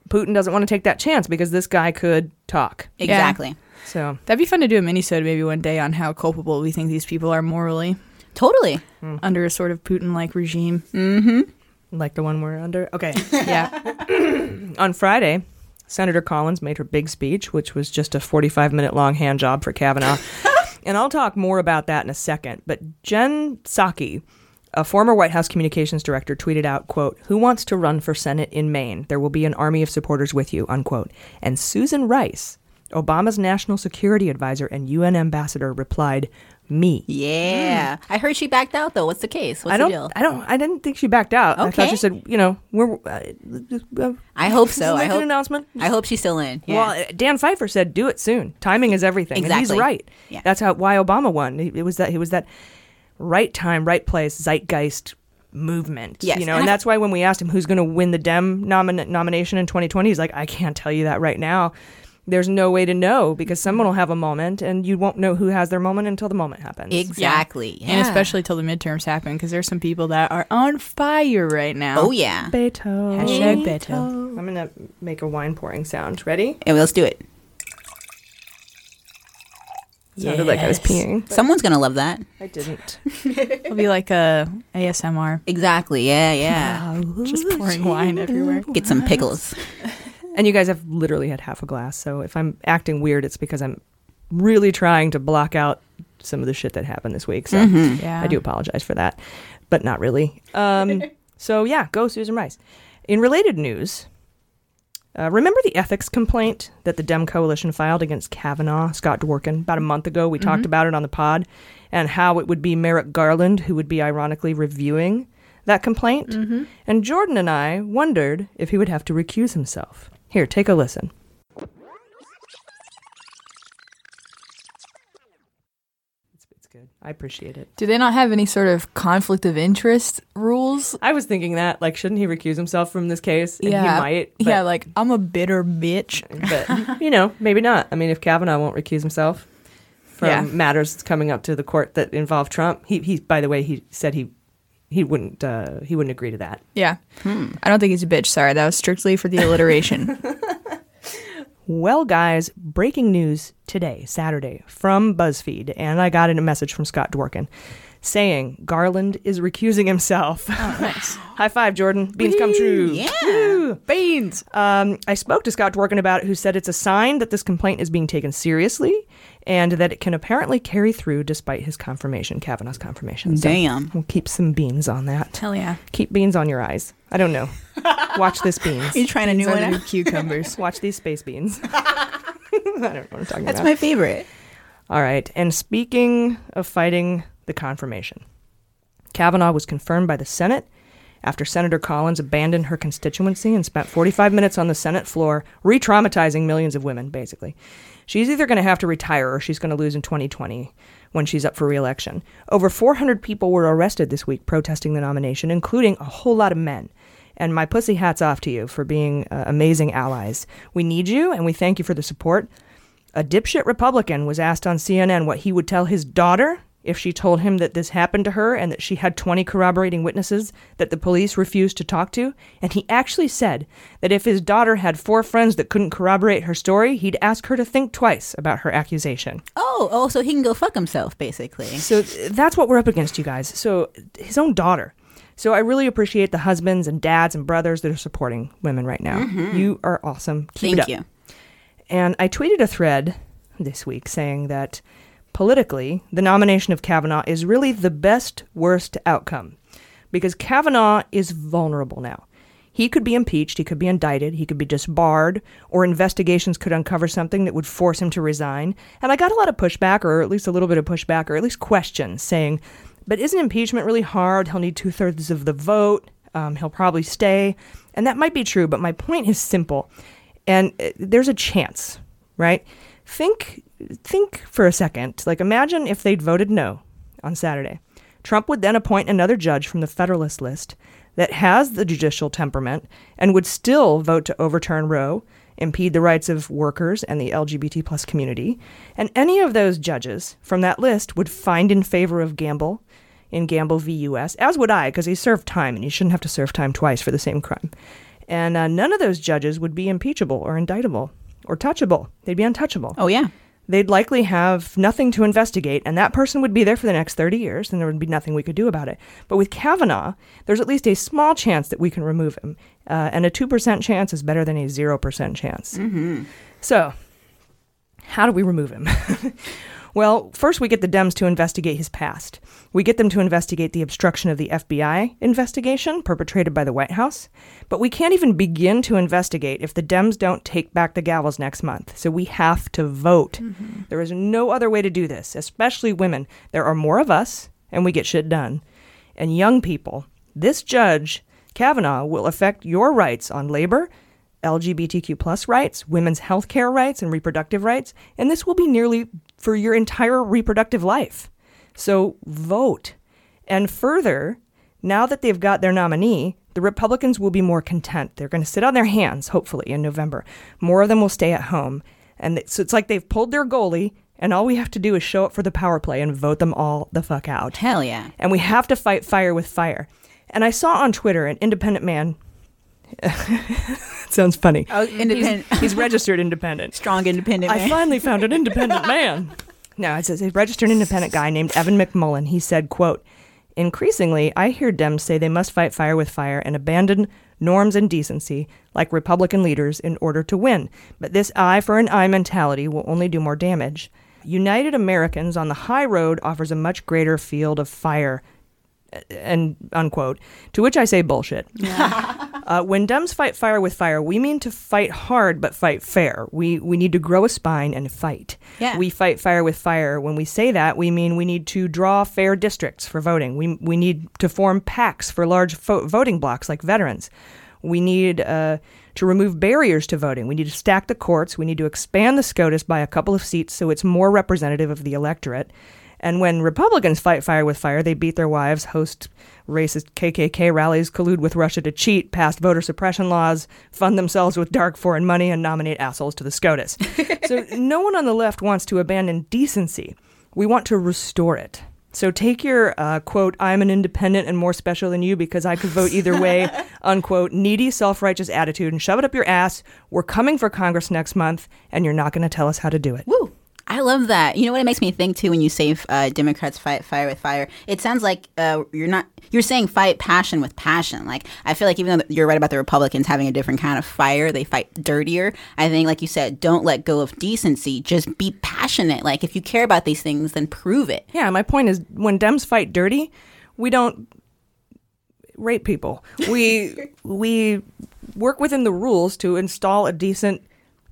Putin doesn't want to take that chance because this guy could talk. Exactly. So That'd be fun to do a minisode maybe one day on how culpable we think these people are morally Totally. under a sort of Putin-like regime. Mm-hmm. Like the one we're under. Okay. Yeah. On Friday, Senator Collins made her big speech, which was just a 45 minute long hand job for Kavanaugh. and I'll talk more about that in a second. But Jen Psaki, a former White House communications director, tweeted out, quote, Who wants to run for Senate in Maine? There will be an army of supporters with you, unquote. And Susan Rice, Obama's national security advisor and UN ambassador, replied, Me. Yeah. I heard she backed out though. What's the case? What's I don't. the deal? I don't. I didn't think she backed out. Okay. I thought she said, you know, we're. Uh, uh, I hope so. I hope an announcement. I hope she's still in. Yeah. Well, uh, Dan Pfeiffer said, "Do it soon. Timing is everything." And Exactly. he's right. Yeah. That's how why Obama won. It it was that he was that right time, right place, zeitgeist movement. Yes. You know, And and that's why when we asked him who's going to win the Dem nomin- nomination in 2020, he's like, "I can't tell you that right now." There's no way to know because someone will have a moment, and you won't know who has their moment until the moment happens. exactly. And especially till the midterms happen, because there's some people that are on fire right now. Oh yeah. Beto. Hashtag Beto. I'm gonna make a wine pouring sound. Ready? Yeah, well, let's do it. Sounded like I was peeing. Someone's gonna love that. I didn't. It'll be like a ASMR. Exactly. Yeah. Yeah. Just pouring wine everywhere. Get some pickles. And you guys have literally had half a glass. So if I'm acting weird, it's because I'm really trying to block out some of the shit that happened this week. So Mhm. Yeah. I do apologize for that, but not really. Um, so yeah, go Susan Rice. In related news, uh, remember the ethics complaint that the Dem Coalition filed against Kavanaugh, Scott Dworkin, about a month ago? We talked about it on the pod and how it would be Merrick Garland who would be ironically reviewing that complaint. And Jordan and I wondered if he would have to recuse himself. Here, take a listen. It's, it's good. I appreciate it. Do they not have any sort of conflict of interest rules? I was thinking that, like, shouldn't he recuse himself from this case? And yeah, he might. But, yeah, like I'm a bitter bitch. but you know, maybe not. I mean, if Kavanaugh won't recuse himself from Yeah. matters coming up to the court that involve Trump, he he. By the way, he said he he wouldn't uh, he wouldn't agree to that. Yeah. I don't think he's a bitch. Sorry. That was strictly for the alliteration. Well, guys, breaking news today, Saturday, from BuzzFeed, and I got in a message from Scott Dworkin saying Garland is recusing himself. oh, nice. High five, Jordan. Beans come true. Yeah. Woo. Beans. Um, I spoke to Scott Dworkin about it, who said it's a sign that this complaint is being taken seriously and that it can apparently carry through despite his confirmation, Kavanaugh's confirmation. So Damn. We'll keep some beans on that. Hell yeah. Keep beans on your eyes. I don't know. Watch this beans. You trying a new one? new cucumbers. Watch these space beans. I don't know what I'm talking That's about. my favorite. All right. And speaking of fighting the confirmation, Kavanaugh was confirmed by the Senate after Senator Collins abandoned her constituency and spent 45 minutes on the Senate floor re traumatizing millions of women, basically. She's either going to have to retire or she's going to lose in 2020 when she's up for reelection. Over 400 people were arrested this week protesting the nomination, including a whole lot of men. And my pussy hats off to you for being uh, amazing allies. We need you and we thank you for the support. A dipshit Republican was asked on CNN what he would tell his daughter if she told him that this happened to her and that she had 20 corroborating witnesses that the police refused to talk to. And he actually said that if his daughter had four friends that couldn't corroborate her story, he'd ask her to think twice about her accusation. Oh, oh, so he can go fuck himself, basically. So that's what we're up against, you guys. So his own daughter. So I really appreciate the husbands and dads and brothers that are supporting women right now. Mm-hmm. You are awesome. Keep it Thank you. And I tweeted a thread this week saying that politically, the nomination of Kavanaugh is really the best worst outcome because Kavanaugh is vulnerable now. He could be impeached, he could be indicted, he could be disbarred, or investigations could uncover something that would force him to resign. And I got a lot of pushback, or at least a little bit of pushback, or at least questions saying, but isn't impeachment really hard? He'll need two thirds of the vote. Um, he'll probably stay. And that might be true, but my point is simple. And uh, there's a chance, right? Think think for a second. Like imagine if they'd voted no on Saturday. Trump would then appoint another judge from the Federalist list that has the judicial temperament and would still vote to overturn Roe, impede the rights of workers and the LGBT plus community. And any of those judges from that list would find in favor of Gamble in Gamble v. U.S., as would I, because he served time and he shouldn't have to serve time twice for the same crime. And uh, none of those judges would be impeachable or indictable or touchable. They'd be untouchable. Oh, yeah. They'd likely have nothing to investigate, and that person would be there for the next 30 years, and there would be nothing we could do about it. But with Kavanaugh, there's at least a small chance that we can remove him. Uh, and a 2% chance is better than a 0% chance. Mm-hmm. So, how do we remove him? well, first we get the Dems to investigate his past. We get them to investigate the obstruction of the FBI investigation perpetrated by the White House. But we can't even begin to investigate if the Dems don't take back the gavels next month. So we have to vote. Mm-hmm. There is no other way to do this, especially women. There are more of us, and we get shit done. And young people, this judge, Kavanaugh, will affect your rights on labor, LGBTQ plus rights, women's health care rights, and reproductive rights, and this will be nearly for your entire reproductive life. So vote. And further, now that they've got their nominee, the Republicans will be more content. They're going to sit on their hands, hopefully, in November. More of them will stay at home. And so it's like they've pulled their goalie, and all we have to do is show up for the power play and vote them all the fuck out. Hell yeah. And we have to fight fire with fire. And I saw on Twitter an independent man. sounds funny. Oh, independent. He's, he's registered independent. Strong independent I finally found an independent man. No, it's a registered independent guy named Evan McMullin. He said, quote, Increasingly, I hear Dems say they must fight fire with fire and abandon norms and decency like Republican leaders in order to win. But this eye for an eye mentality will only do more damage. United Americans on the high road offers a much greater field of fire. And unquote. To which I say bullshit. Uh, when Dems fight fire with fire, we mean to fight hard but fight fair. We we need to grow a spine and fight. Yeah. We fight fire with fire. When we say that, we mean we need to draw fair districts for voting. We we need to form packs for large fo- voting blocks like veterans. We need uh, to remove barriers to voting. We need to stack the courts. We need to expand the SCOTUS by a couple of seats so it's more representative of the electorate. And when Republicans fight fire with fire, they beat their wives, host racist KKK rallies, collude with Russia to cheat, pass voter suppression laws, fund themselves with dark foreign money, and nominate assholes to the SCOTUS. so no one on the left wants to abandon decency. We want to restore it. So take your uh, quote, I'm an independent and more special than you because I could vote either way, unquote, needy, self righteous attitude and shove it up your ass. We're coming for Congress next month, and you're not going to tell us how to do it. Woo! I love that. You know what it makes me think too when you say uh, Democrats fight fire with fire. It sounds like uh, you're not you're saying fight passion with passion. Like I feel like even though you're right about the Republicans having a different kind of fire, they fight dirtier. I think, like you said, don't let go of decency. Just be passionate. Like if you care about these things, then prove it. Yeah, my point is when Dems fight dirty, we don't rape people. We we work within the rules to install a decent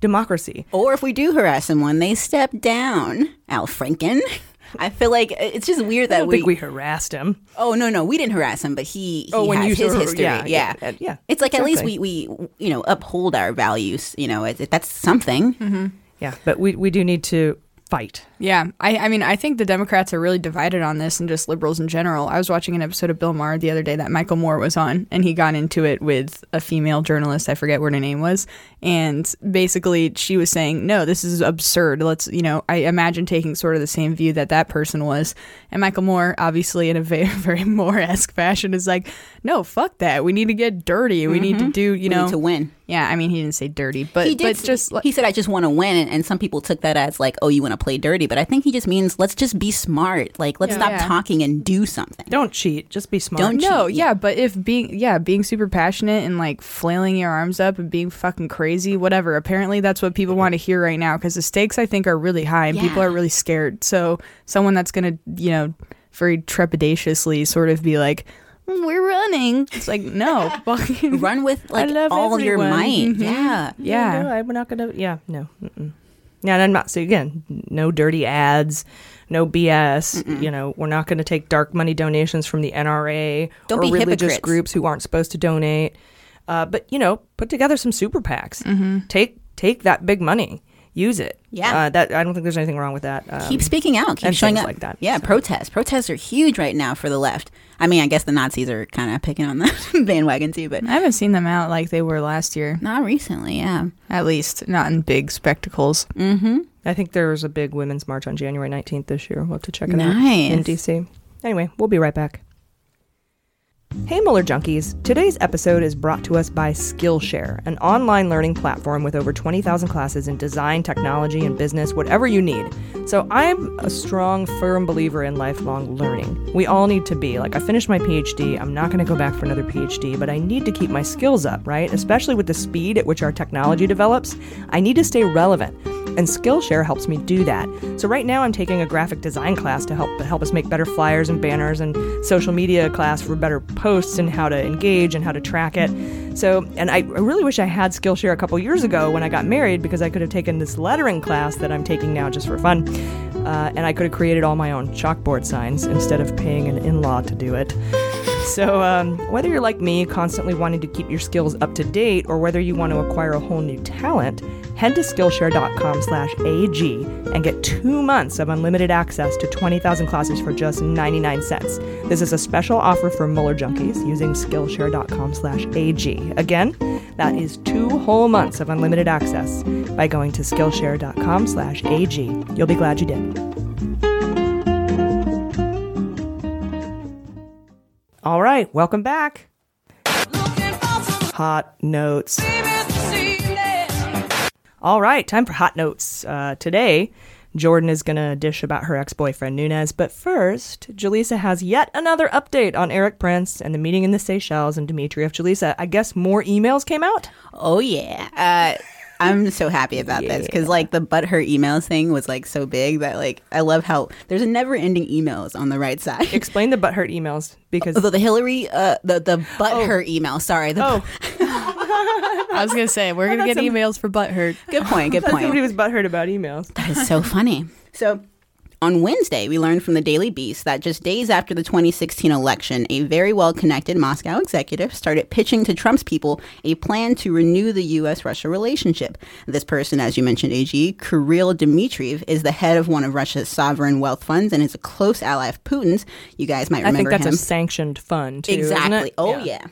democracy. Or if we do harass someone, they step down. Al Franken. I feel like it's just weird that we. think we harassed him. Oh no, no, we didn't harass him, but he. he Oh, when has you- his or- history, yeah, yeah, yeah, yeah, It's like at least we we you know uphold our values. You know, that's something. Mm-hmm. Yeah, but we we do need to fight. Yeah, I, I mean, I think the Democrats are really divided on this, and just liberals in general. I was watching an episode of Bill Maher the other day that Michael Moore was on, and he got into it with a female journalist. I forget what her name was, and basically she was saying, "No, this is absurd. Let's, you know, I imagine taking sort of the same view that that person was." And Michael Moore, obviously in a very very Moore esque fashion, is like, "No, fuck that. We need to get dirty. We need to Mhm. do, you We need know, to win." Yeah, I mean, he didn't say dirty, but he did. but just he said, "I just want to win," and, and some people took that as like, "Oh, you want to play dirty," but I think he just means let's just be smart. Like, let's Yeah. stop Yeah. talking and do something. Don't cheat. Just be smart. Don't no, cheat. yeah, but if being yeah, being super passionate and like flailing your arms up and being fucking crazy, whatever. Apparently, that's what people want to hear right now because the stakes I think are really high and people are really scared. So someone that's gonna you know very trepidatiously sort of be like. "Mm, We're running. It's like no, fucking Run with like I love all your everyone. might. Mhm. Yeah, Yeah. No, I'm not gonna. Yeah, no. Mm-mm. Yeah, and I'm not. So again, no dirty ads, no BS. You know, we're not going to take dark money donations from the NRA Don't or be religious hypocrites. groups who aren't supposed to donate. Uh, but you know, put together some super PACs. Mm-hmm. Take take that big money, use it. Yeah. uh, that I don't think there's anything wrong with that. Um, keep speaking out. Keep and showing up like that. Yeah, protests. Protests are huge right now for the left. I mean, I guess the Nazis are kind of picking on the bandwagon too, but I haven't seen them out like they were last year. not recently. Yeah. At least not in big spectacles. Mm-hmm. I think there was a big women's march on January 19th this year. We'll have to check it out in DC. Anyway, we'll be right back. Hey Mueller Junkies! Today's episode is brought to us by Skillshare, an online learning platform with over 20,000 classes in design, technology, and business, whatever you need. So I'm a strong, firm believer in lifelong learning. We all need to be. Like, I finished my PhD, I'm not going to go back for another PhD, but I need to keep my skills up, right? Especially with the speed at which our technology develops. I need to stay relevant. And Skillshare helps me do that. So right now I'm taking a graphic design class to help help us make better flyers and banners and social media class for better posts and how to engage and how to track it. So and I, really wish I had Skillshare a couple years ago when I got married because I could have taken this lettering class that I'm taking now just for fun. Uh, and I could have created all my own chalkboard signs instead of paying an in-law to do it. So, um, whether you're like me, constantly wanting to keep your skills up to date, or whether you want to acquire a whole new talent, head to Skillshare.com slash AG and get two months of unlimited access to 20,000 classes for just 99 cents. This is a special offer for Mueller Junkies using Skillshare.com slash AG. Again, that is two whole months of unlimited access by going to Skillshare.com slash AG. You'll be glad you did. All right, welcome back. Hot notes. All right, time for hot notes. Uh, today, Jordan is going to dish about her ex boyfriend Nunes, but first, Jaleesa has yet another update on Erik Prince and the meeting in the Seychelles and Dmitriev Jaleesa, I guess more emails came out? Oh, yeah. Uh, I'm so happy about this because like the butthurt emails thing was like so big that like I love how there's a never ending emails on the right side. Explain the butthurt emails because the, the Hillary uh the the butthurt email. Sorry, the Oh. I was gonna say we're gonna get emails for butthurt. good point. Good point. Somebody was butthurt about emails. That is so funny. So on Wednesday, we learned from the Daily Beast that just days after the 2016 election, a very well connected Moscow executive started pitching to Trump's people a plan to renew the U.S. Russia relationship. This person, as you mentioned, AG, Kirill Dmitriev, is the head of one of Russia's sovereign wealth funds and is a close ally of Putin's. You guys might remember. I remember think that's him. a sanctioned fund, too. isn't Exactly. Oh, yeah.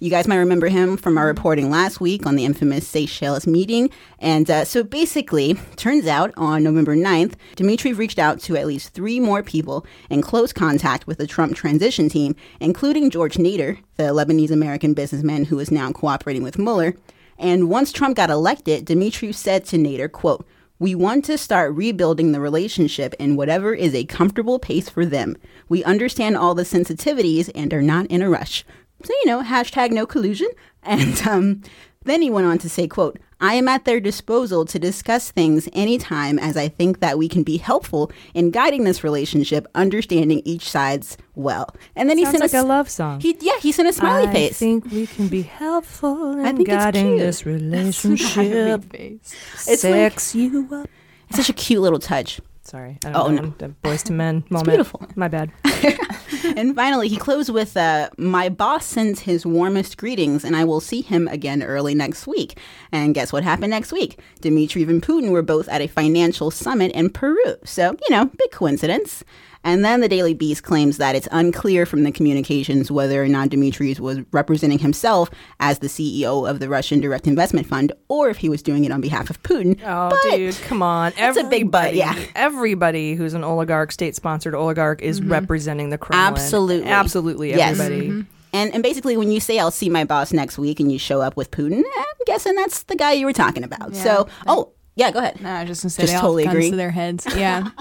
You guys might remember him from our reporting last week on the infamous Seychelles meeting. And uh, so basically, turns out on November 9th, Dmitriev reached out to at least three more people in close contact with the Trump transition team, including George Nader, the Lebanese American businessman who is now cooperating with Mueller. And once Trump got elected, Dmitriev said to Nader, quote, we want to start rebuilding the relationship in whatever is a comfortable pace for them. We understand all the sensitivities and are not in a rush. So, you know, hashtag no collusion. And um, then he went on to say, quote, I am at their disposal to discuss things anytime as I think that we can be helpful in guiding this relationship, understanding each side's well. And then he Sounds sent like a a love song. He, yeah, he sent a smiley I face. I think we can be helpful in it's guiding this relationship. It's Sex you up. It's such a cute little touch. Sorry. I Oh, don't no. know. The Boyz II Men moment. beautiful. My bad. and finally, he closed with uh, My boss sends his warmest greetings, and I will see him again early next week. And guess what happened next week? Dmitriev and Putin were both at a financial summit in Peru. So, you know, big coincidence. And then the Daily Beast claims that it's unclear from the communications whether or not Dmitriev was representing himself as the CEO of the Russian Direct Investment Fund or if he was doing it on behalf of Putin. Oh, But dude, come on. That's a big but, Everybody- yeah. Everybody who's an oligarch, state sponsored oligarch, is representing the Kremlin. Mm-hmm. Absolutely. Absolutely Yes. everybody. And, and basically, when you say I'll see my boss next week and you show up with Putin, I'm guessing that's the guy you were talking about. So, oh, yeah, go ahead. No, I was just gonna say Just they all totally have guns agree. to their heads. Yeah.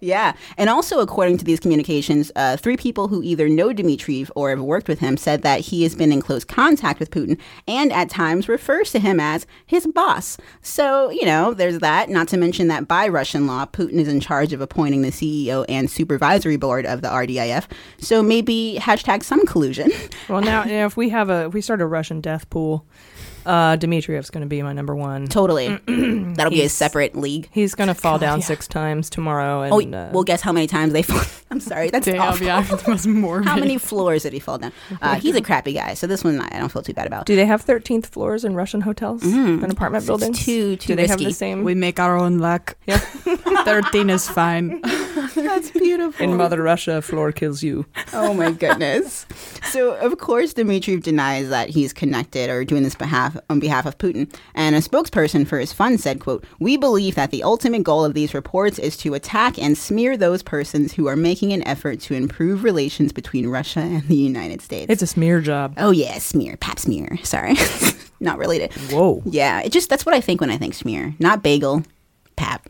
Yeah. And also, according to these communications, uh, three people who either know Dmitriev or have worked with him said that he has been in close contact with Putin and at times refers to him as his boss. So, you know, there's that. Not to mention that by Russian law, Putin is in charge of appointing the CEO and supervisory board of the RDIF. So maybe hashtag some collusion. Well, now you know, if we have a if we start a Russian death pool, uh, Dmitriev's going to be my number one. Totally. That'll be a He's- separate league. He's going to fall God, down yeah. six times tomorrow. And, Oh, uh, well, guess how many times they fall? I'm sorry, that's Damn, awful. yeah, that was morbid. How many floors did he fall down? Uh, he's a crappy guy, so this one I don't feel too bad about. do they have 13th floors in Russian hotels and apartment buildings? too- too do they have risky. the same? We make our own luck. Yeah. Thirteen is fine. That's beautiful. In Mother Russia, floor kills you. Oh my goodness. so of course Dmitriev denies that he's connected or doing this behalf on behalf of Putin. And a spokesperson for his fund said, quote, We believe that the ultimate goal of these reports is to attack and smear those persons who are making an effort to improve relations between Russia and the United States. It's a smear job. Oh yeah, smear, pap smear. Sorry. Not related. Whoa. Yeah, it just that's what I think when I think smear. Not bagel, pap.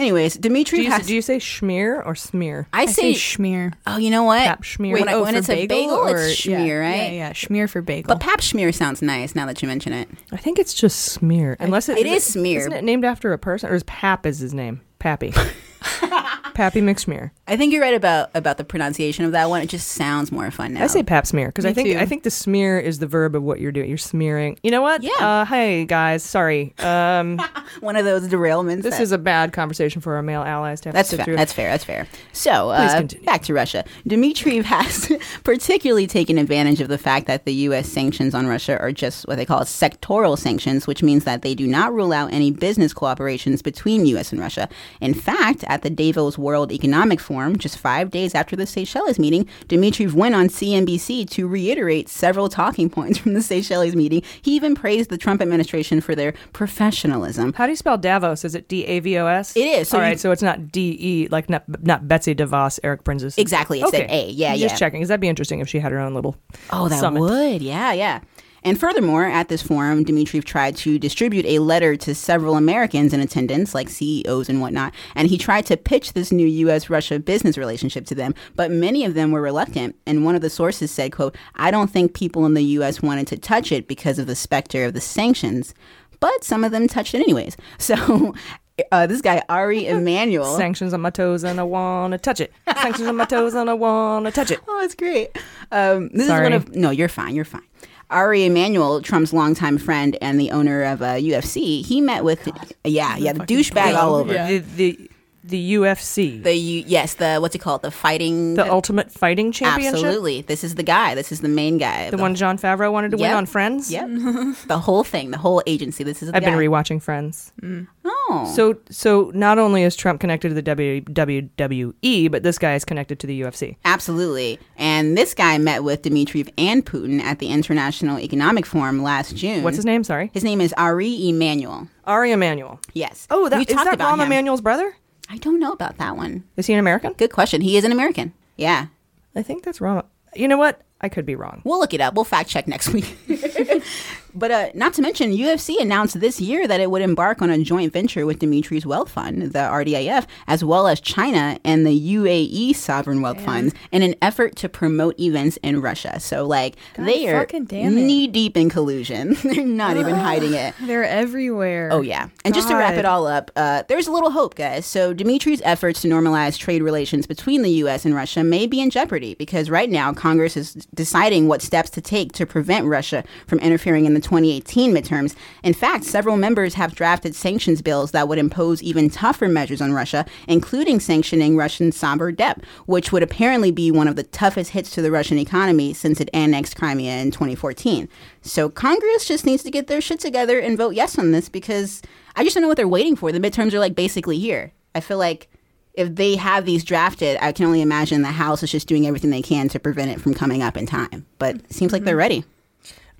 Anyways, Dmitry Do you, has do you say schmear or smear? I, say, schmear. Oh, you know what? Pap schmear. When, Wait, I- oh, when for it's a bagel bagel, or- it's yeah, schmear, right? Yeah, yeah, schmear for bagel. But pap schmear sounds nice now that you mention it. I think it's just smear. Unless it, It is smear. Isn't it named after a person? Or is Pap is his name? Pappy. Pappy McSmear. I think you're right about about the pronunciation of that one. It just sounds more fun now. I say pap smear because I think too. I think the smear is the verb of what you're doing. You're smearing. You know what? Yeah. Uh, hey guys, sorry. Um, one of those derailments. this that- is a bad conversation for our male allies to have That's to sit fair. through. That's fair. That's fair. So, uh, back to Russia. Dmitriev has particularly taken advantage of the fact that the U.S. sanctions on Russia are just what they call sectoral sanctions, which means that they do not rule out any business cooperations between U.S. and Russia. In fact, at the Davos World Economic Forum, just five days after the Seychelles meeting, Dmitriev went on CNBC to reiterate several talking points from the Seychelles meeting. He even praised the Trump administration for their professionalism. How do you spell Davos? Is it D A V O S? It is, so All you- so it's not D E like not not Betsy DeVos, Erik Prince's. Exactly, it's an A. Yeah, Just yeah. checking because that'd be interesting if she had her own little. Oh, that summit. would. Yeah, yeah. And furthermore, at this forum, Dmitriev tried to distribute a letter to several Americans in attendance, like CEOs and whatnot, and he tried to pitch this new U.S. Russia business relationship to them, but many of them were reluctant. And one of the sources said, quote, I don't think people in the U.S. wanted to touch it because of the specter of the sanctions, but some of them touched it anyways. So uh, this guy, Ari Emanuel. Sanctions on my toes and I wanna touch it. Sanctions on my toes and I wanna touch it. Oh, it's great. Um, this Sorry. is one of no, you're fine. You're fine. Ari Emanuel, Trump's longtime friend and the owner of uh, a UFC, he met with yeah, yeah, the douchebag all over. The, the the UFC, The U, yes, the what's it called? The fighting, the Ultimate Fighting Championship. absolutely. This is the guy. This is the main guy. The one Jon Favreau wanted to win on Friends. Yep. the whole thing, the whole agency. This is. The I've been rewatching Friends. Mm. Oh, So so not only is Trump connected to the w, WWE, but this guy is connected to the UFC. Absolutely. And this guy met with Dmitriev and Putin at the International Economic Forum last June. What's his name? Sorry, His name is Ari Emanuel. Ari Emanuel. Yes. Oh, that we is talked that Rahm. Emanuel's brother? I don't know about that one. Is he an American? Good question. He is an American. Yeah. I think that's wrong. You know what? I could be wrong. We'll look it up. We'll fact check next week. but uh, not to mention, UFC announced this year that it would embark on a joint venture with Dimitri's Wealth Fund, the RDIF, as well as China and the UAE Sovereign Wealth Funds in an effort to promote events in Russia. So, like, they are damn knee deep in collusion. They're not even hiding it. They're everywhere. Oh yeah, and just to wrap it all up, uh, there's a little hope, guys. So Dimitri's efforts to normalize trade relations between the U.S. and Russia may be in jeopardy because right now Congress is deciding what steps to take to prevent Russia from interfering in the 2018 midterms. In fact, several members have drafted sanctions bills that would impose even tougher measures on Russia, including sanctioning Russian sovereign debt, which would apparently be one of the toughest hits to the Russian economy since it annexed Crimea in 2014. So Congress just needs to get their shit together and vote yes on this because I just don't know what they're waiting for. The midterms are like basically here. I feel like if they have these drafted, I can only imagine the House is just doing everything they can to prevent it from coming up in time. But it seems like they're ready.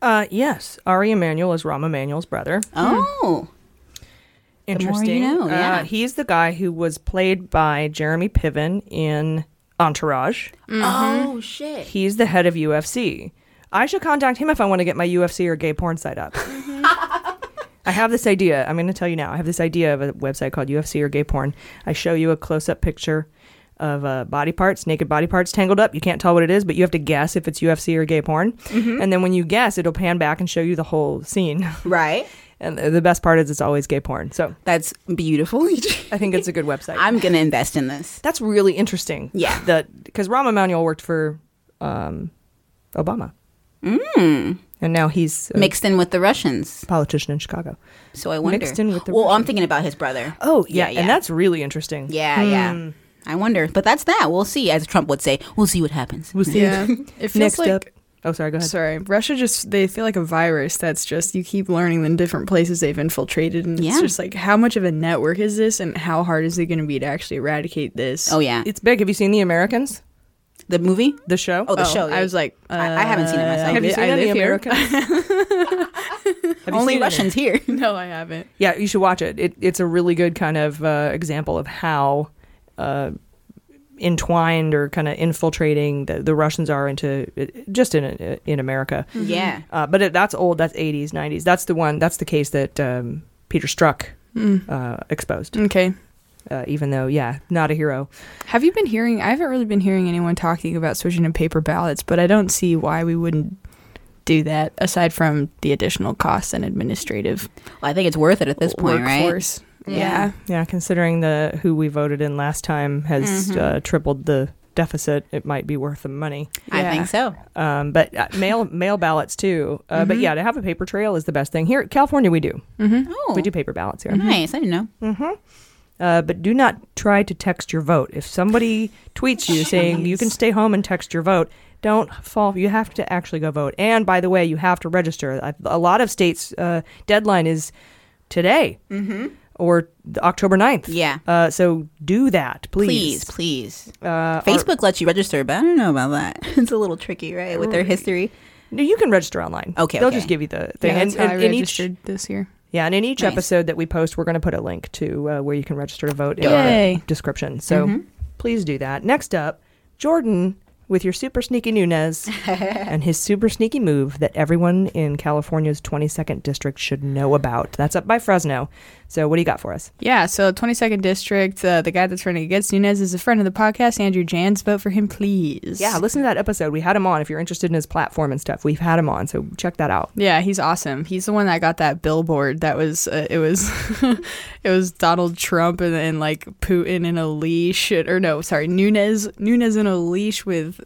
Uh, yes, Ari Emanuel is Rahm Emanuel's brother. Oh, Interesting. know, yeah. Uh, he's the guy who was played by Jeremy Piven in Entourage. oh shit! He's the head of UFC. I should contact him if I want to get my UFC or gay porn site up. I have this idea. I'm going to tell you now. I have this idea of a website called UFC or gay porn. I show you a close up picture of uh, body parts, naked body parts tangled up. You can't tell what it is, but you have to guess if it's UFC or gay porn. And then when you guess, it'll pan back and show you the whole scene. Right. And the best part is it's always gay porn. So That's beautiful. I think it's a good website. I'm gonna invest in this. That's really interesting. Yeah. That because Rahm Emanuel worked for um, Obama, Mm. and now he's Mixed in with the Russians. politician in Chicago. So I wonder. Mixed in with the well, I'm thinking about his brother. Oh yeah, Yeah, yeah. and that's really interesting. Yeah, yeah. I wonder, but that's that. We'll see. As Trump would say, we'll see what happens. We'll see. Yeah. It feels Next like up. Oh, sorry. Go ahead. Sorry, Russia just they feel like a virus that's just you keep learning the different places they've infiltrated, and Yeah. it's just like how much of a network is this, and how hard is it going to be to actually eradicate this? Oh yeah, It's big. Have you seen The Americans? the movie. The show? Oh, the show. I was like, uh, I- I haven't seen it myself. I Have you li- seen I any. Americans? Only seen any? Russians here. no, I haven't. Yeah, you should watch it. it it's a really good kind of uh, example of how uh, entwined or kind of infiltrating the, the Russians are into just in in America. Yeah. Uh, but it, that's old. That's 80s, 90s. That's the one. That's the case that um, Peter Strzok uh, exposed. Okay. Uh, even though, yeah, not a hero. Have you been hearing? I haven't really been hearing anyone talking about switching to paper ballots, but I don't see why we wouldn't do that aside from the additional costs and administrative Well, I think it's worth it at this point, right? Workforce. Yeah. Yeah, considering the who we voted in last time has uh, tripled the deficit, it might be worth the money. I Yeah. think so. Um, but uh, mail mail ballots too. Uh, But yeah, to have a paper trail is the best thing. Here, California, we do. Oh, We do paper ballots here. nice. I didn't know. Uh, but do not try to text your vote. If somebody tweets you saying you can stay home and text your vote, don't fall. You have to actually go vote. And by the way, you have to register. A- A lot of states' uh, deadline is today or October 9th. Yeah. Uh, so do that, please. Please, please. Uh, Facebook lets you register, but I don't know about that. it's a little tricky, right, with their history. No, you can register online. Okay, They'll okay. just give you the thing. Yeah, that's and, how and I in each, registered this year. yeah, and in each Nice. episode that we post, we're going to put a link to uh, where you can register to vote in Yay. the description. So Mm-hmm. please do that. Next up, Jordan with your super sneaky Nunes and his super sneaky move that everyone in California's 22nd district should know about. That's up by Fresno. So what do you got for us? Yeah, so 22nd District, uh, the guy that's running against Nunes is a friend of the podcast, Andrew Janz. Vote for him, please. Yeah, listen to that episode. We had him on. If you're interested in his platform and stuff, we've had him on. So check that out. Yeah, he's awesome. He's the one that got that billboard. That was uh, it was it was Donald Trump and, and like Putin in a leash, or no, sorry, Nunes Nunes in a leash with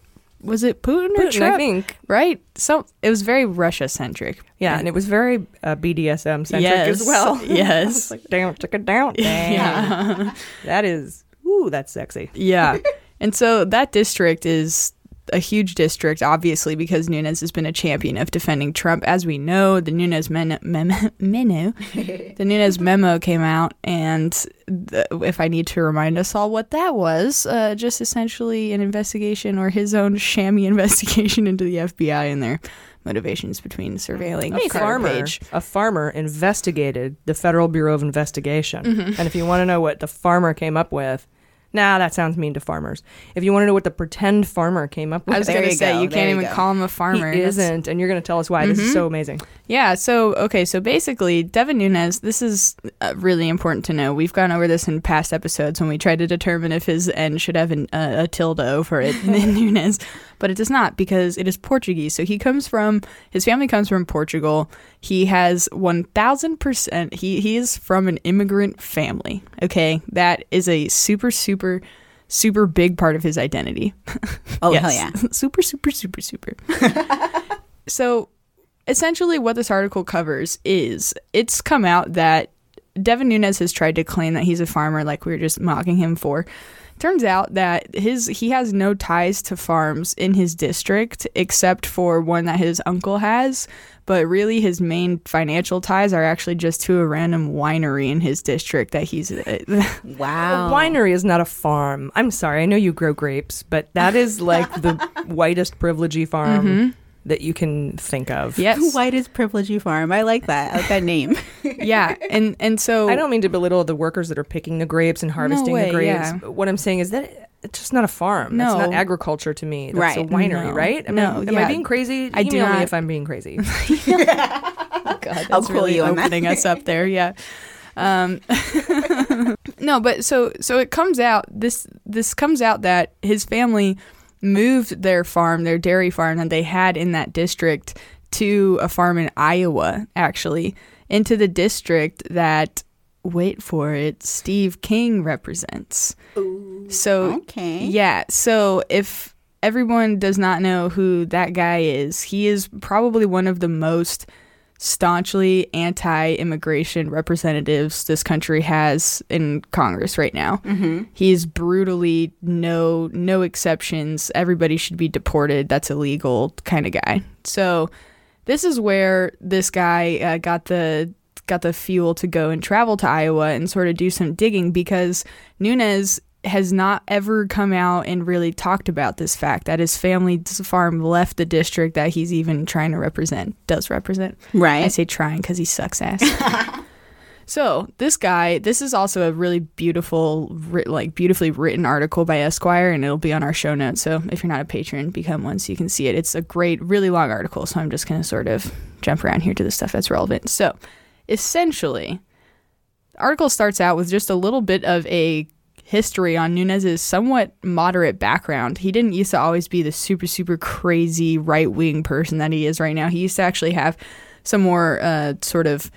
was it Putin or Putin, I Trump? think. right. So it was very Russia centric. Yeah, and it was very uh, BDSM centric Yes, as well. yes. like down, check it down. Yeah. that is, ooh, that's sexy. Yeah. and so that district is a huge district, obviously, because Nunes has been a champion of defending Trump. As we know, the Nunes memo, memo, memo the Nunes memo came out, and the, if I need to remind us all what that was, uh, just essentially an investigation or his own shammy investigation into the FBI and their motivations between surveilling A farmer, Page. a farmer investigated the Federal Bureau of Investigation, Mm-hmm. and if you want to know what the farmer came up with, nah, that sounds mean to farmers. If you want to know what the pretend farmer came up with, I was going to say, go, you can't you even go. call him a he farmer. That's- isn't, and you're going to tell us why. This is so amazing. Yeah. So, okay. So basically, Devin Nunes, this is uh, really important to know. We've gone over this in past episodes when we tried to determine if his N should have an, uh, a tilde over it in Nunes, but it does not because it is Portuguese. So he comes from, his family comes from Portugal. He has 1000%, he, he is from an immigrant family. Okay. That is a super, super, super big part of his identity. Oh, Yes. hell yeah. super, super, super, super. so essentially what this article covers is it's come out that Devin Nunes has tried to claim that he's a farmer like we were just mocking him for. Turns out that his he has no ties to farms in his district except for one that his uncle has, but really his main financial ties are actually just to a random winery in his district that he's uh, Wow. A winery is not a farm. I'm sorry. I know you grow grapes, but that is like the whitest privilegey farm mm-hmm. That you can think of. yes. Whitest privilegey farm. I like that. I like that name. yeah, and and so I don't mean to belittle the workers that are picking the grapes and harvesting way, the grapes. yeah. But what I'm saying is that it's just not a farm. That's No. not agriculture to me. That's Right. a winery, No. right? I mean, No, am yeah. I being crazy? I do Email me if I'm being crazy. God, I'll that's really you on that. opening us up there. Yeah. Um, no, but so so it comes out this this comes out that his family moved their farm, their dairy farm that they had in that district to a farm in Iowa, actually, into the district that wait for it, Steve King represents. so okay. yeah, so if everyone does not know who that guy is, he is probably one of the most staunchly anti-immigration representatives this country has in Congress right now. Mhm. He's brutally no no exceptions. Everybody should be deported. That's illegal kind of guy. So this is where this guy uh, got the got the fuel to go and travel to Iowa and sort of do some digging because Nunes has not ever come out and really talked about this fact that his family's farm left the district that he's even trying to represent does represent. Right. i say trying because he sucks ass. So this guy this is also a really beautiful like beautifully written article by esquire and it'll be on our show notes. So if you're not a patron become one so you can see it. It's a great really long article so i'm just going to sort of jump around here to the stuff that's relevant. So essentially article starts out with just a little bit of a history on Nunes's somewhat moderate background. He didn't used to always be the super, super crazy right wing person that he is right now. He used to actually have some more uh, sort of,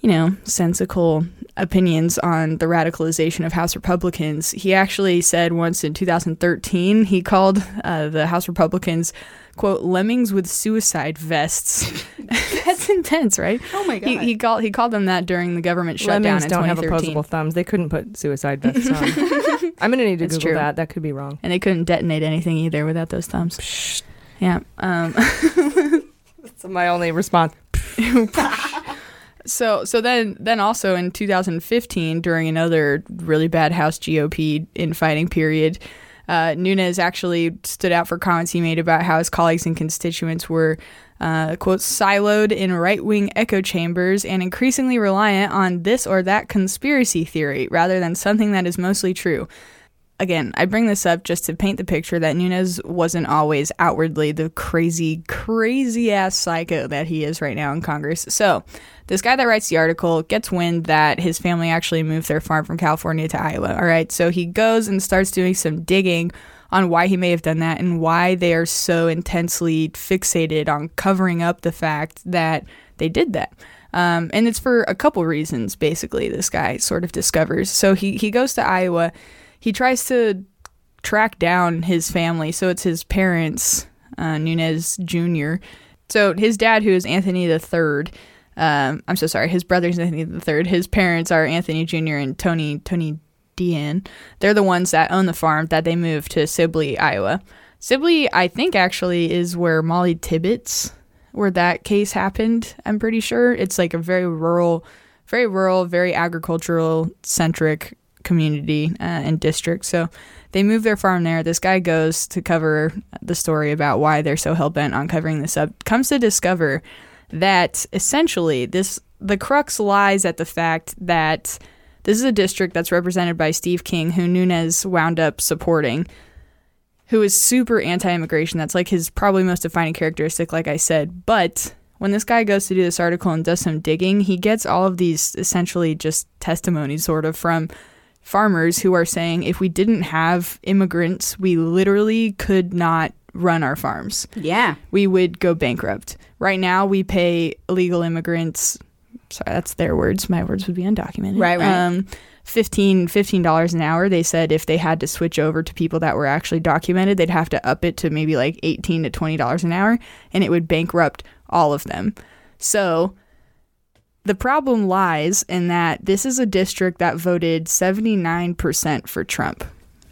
you know, sensical opinions on the radicalization of House Republicans. He actually said once in 2013, he called uh, the House Republicans, quote, lemmings with suicide vests. That's intense, right? Oh my God. he called he called them that during the government shutdown Lemmings in don't have opposable thumbs. They couldn't put suicide vests on. I'm gonna need to It's Google true. that. That could be wrong. and they couldn't detonate anything either without those thumbs. Yeah. Um, That's my only response. so so then then also in 2015 during another really bad House GOP infighting period, uh, Nunes actually stood out for comments he made about how his colleagues and constituents were. Uh, quote, siloed in right wing echo chambers and increasingly reliant on this or that conspiracy theory rather than something that is mostly true. Again, I bring this up just to paint the picture that Nunes wasn't always outwardly the crazy, crazy ass psycho that he is right now in Congress. So, this guy that writes the article gets wind that his family actually moved their farm from California to Iowa. All right. So, he goes and starts doing some digging on why he may have done that and why they are so intensely fixated on covering up the fact that they did that. Um, and it's for a couple reasons, basically, this guy sort of discovers. So he, he goes to Iowa. He tries to track down his family. So it's his parents, uh, Nunes Jr. So his dad, who is Anthony the Third, um, I'm so sorry, his brother's Anthony the Third. His parents are Anthony Jr. and Tony Tony Dean. They're the ones that own the farm that they moved to Sibley, Iowa. Sibley, I think, actually is where Molly Tibbetts, where that case happened. I'm pretty sure it's like a very rural, very rural, very agricultural centric community uh, and district. So they move their farm there. This guy goes to cover the story about why they're so hell bent on covering this up. Comes to discover that essentially this the crux lies at the fact that this is a district that's represented by Steve King, who Nunes wound up supporting, who is super anti-immigration. That's like his probably most defining characteristic, like I said. But when this guy goes to do this article and does some digging, he gets all of these essentially just testimonies, sort of from farmers who are saying if we didn't have immigrants, we literally could not run our farms. Yeah. We would go bankrupt. Right now, we pay illegal immigrants. Sorry, that's their words. My words would be undocumented. Right, right. Um, 15 dollars an hour. They said if they had to switch over to people that were actually documented, they'd have to up it to maybe like 18 to 20 dollars an hour, and it would bankrupt all of them. So the problem lies in that this is a district that voted 79% for Trump.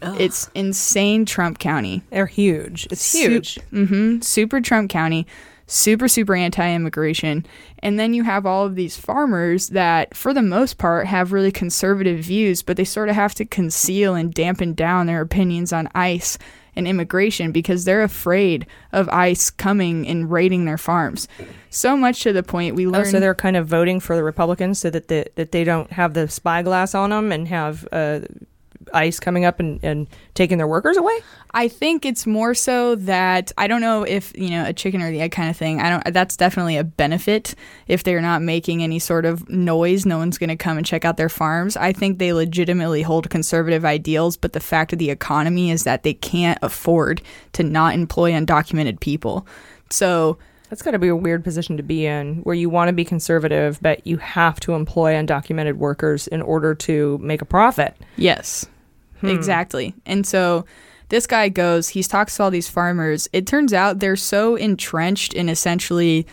It's insane Trump County. They're huge. It's huge. hmm Super Trump County, super, super anti immigration. And then you have all of these farmers that, for the most part, have really conservative views, but they sort of have to conceal and dampen down their opinions on ICE and immigration because they're afraid of ICE coming and raiding their farms. So much to the point we Oh, so they're kind of voting for the Republicans so that the, that they don't have the spyglass on them and have uh, ICE coming up and, and taking their workers away. I think it's more so that I don't know if you know a chicken or the egg kind of thing. I don't. That's definitely a benefit if they're not making any sort of noise. No one's going to come and check out their farms. I think they legitimately hold conservative ideals, but the fact of the economy is that they can't afford to not employ undocumented people. So That's got to be a weird position to be in, where you want to be conservative, but you have to employ undocumented workers in order to make a profit. Yes, Hmm. exactly. And so this guy goes, he talks to all these farmers. It turns out they're so entrenched in essentially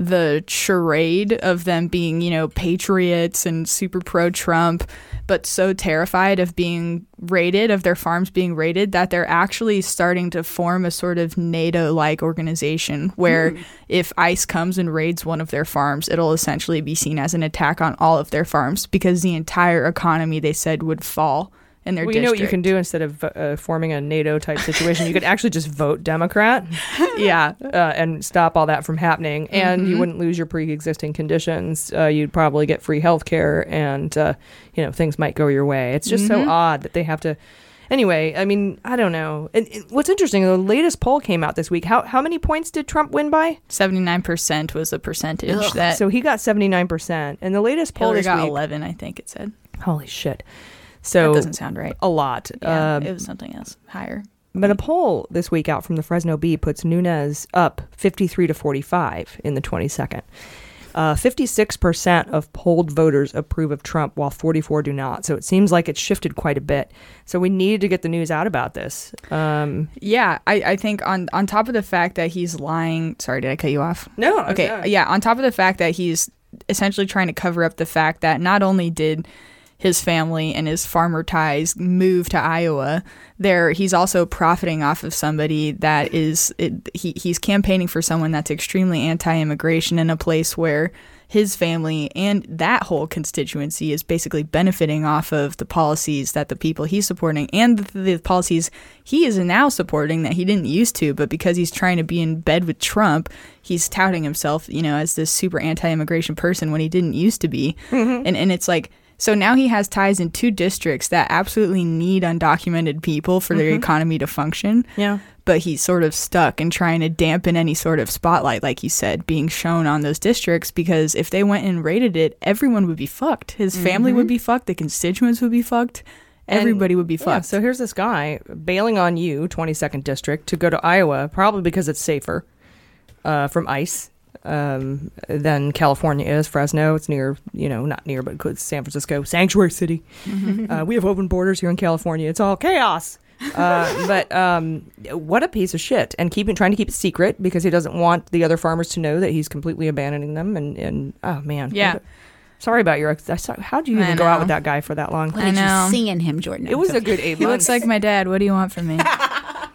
the charade of them being, you know, patriots and super pro Trump, but so terrified of being raided, of their farms being raided, that they're actually starting to form a sort of NATO like organization where Hmm. if ICE comes and raids one of their farms, it'll essentially be seen as an attack on all of their farms because the entire economy, they said, would fall in their Well, you know what you can do instead of uh, forming a NATO type situation? you could actually just vote Democrat. yeah. Uh, and stop all that from happening. And you Mhm. wouldn't lose your pre existing conditions. Uh, you'd probably get free health care and, uh, you know, things might go your way. It's just Mhm. so odd that they have to. Anyway, I mean, I don't know. And, and what's interesting, the latest poll came out this week. How, how many points did Trump win by? 79% was the percentage Ugh. that So he got 79%. And the latest poll Hillary got week. 11, I think it said. Holy shit. So That doesn't sound right. A lot. Yeah, Um, it was something else higher. But a poll this week out from the Fresno Bee puts Nunes up 53 to 45 in the 22nd. Uh, 56% of polled voters approve of Trump, while 44 do not. So it seems like it's shifted quite a bit. So we need to get the news out about this. Um, Yeah, I, I think on on top of the fact that he's lying. Sorry, did I cut you off? No, Okay. Yeah, on top of the fact that he's essentially trying to cover up the fact that not only did his family and his farmer ties move to Iowa, there he's also profiting off of somebody that is it, he he's campaigning for someone that's extremely anti-immigration in a place where his family and that whole constituency is basically benefiting off of the policies that the people he's supporting and the, the policies he is now supporting that he didn't used to but because he's trying to be in bed with Trump he's touting himself you know as this super anti-immigration person when he didn't used to be Mhm. and and it's like so now he has ties in two districts that absolutely need undocumented people for their Mhm. economy to function Yeah. but he's sort of stuck in trying to dampen any sort of spotlight, like you said, being shown on those districts. Because if they went and raided it, everyone would be fucked. His family Mhm. would be fucked. The constituents would be fucked. Everybody would be fucked. yeah, so here's this guy bailing on you, 22nd District, to go to Iowa, probably because it's safer uh, from ICE um, than California is. Fresno, it's near, you know, not near, but it's San Francisco, sanctuary city. uh, we have open borders here in California. It's all chaos. uh, but um, what a piece of shit! And keeping trying to keep it secret because he doesn't want the other farmers to know that he's completely abandoning them. And, and oh man, Yeah. A- sorry about your. I saw, how do you even go out with that guy for that long? What did you see in him, Jordan? It was a good eight he looks like my dad. What do you want from me?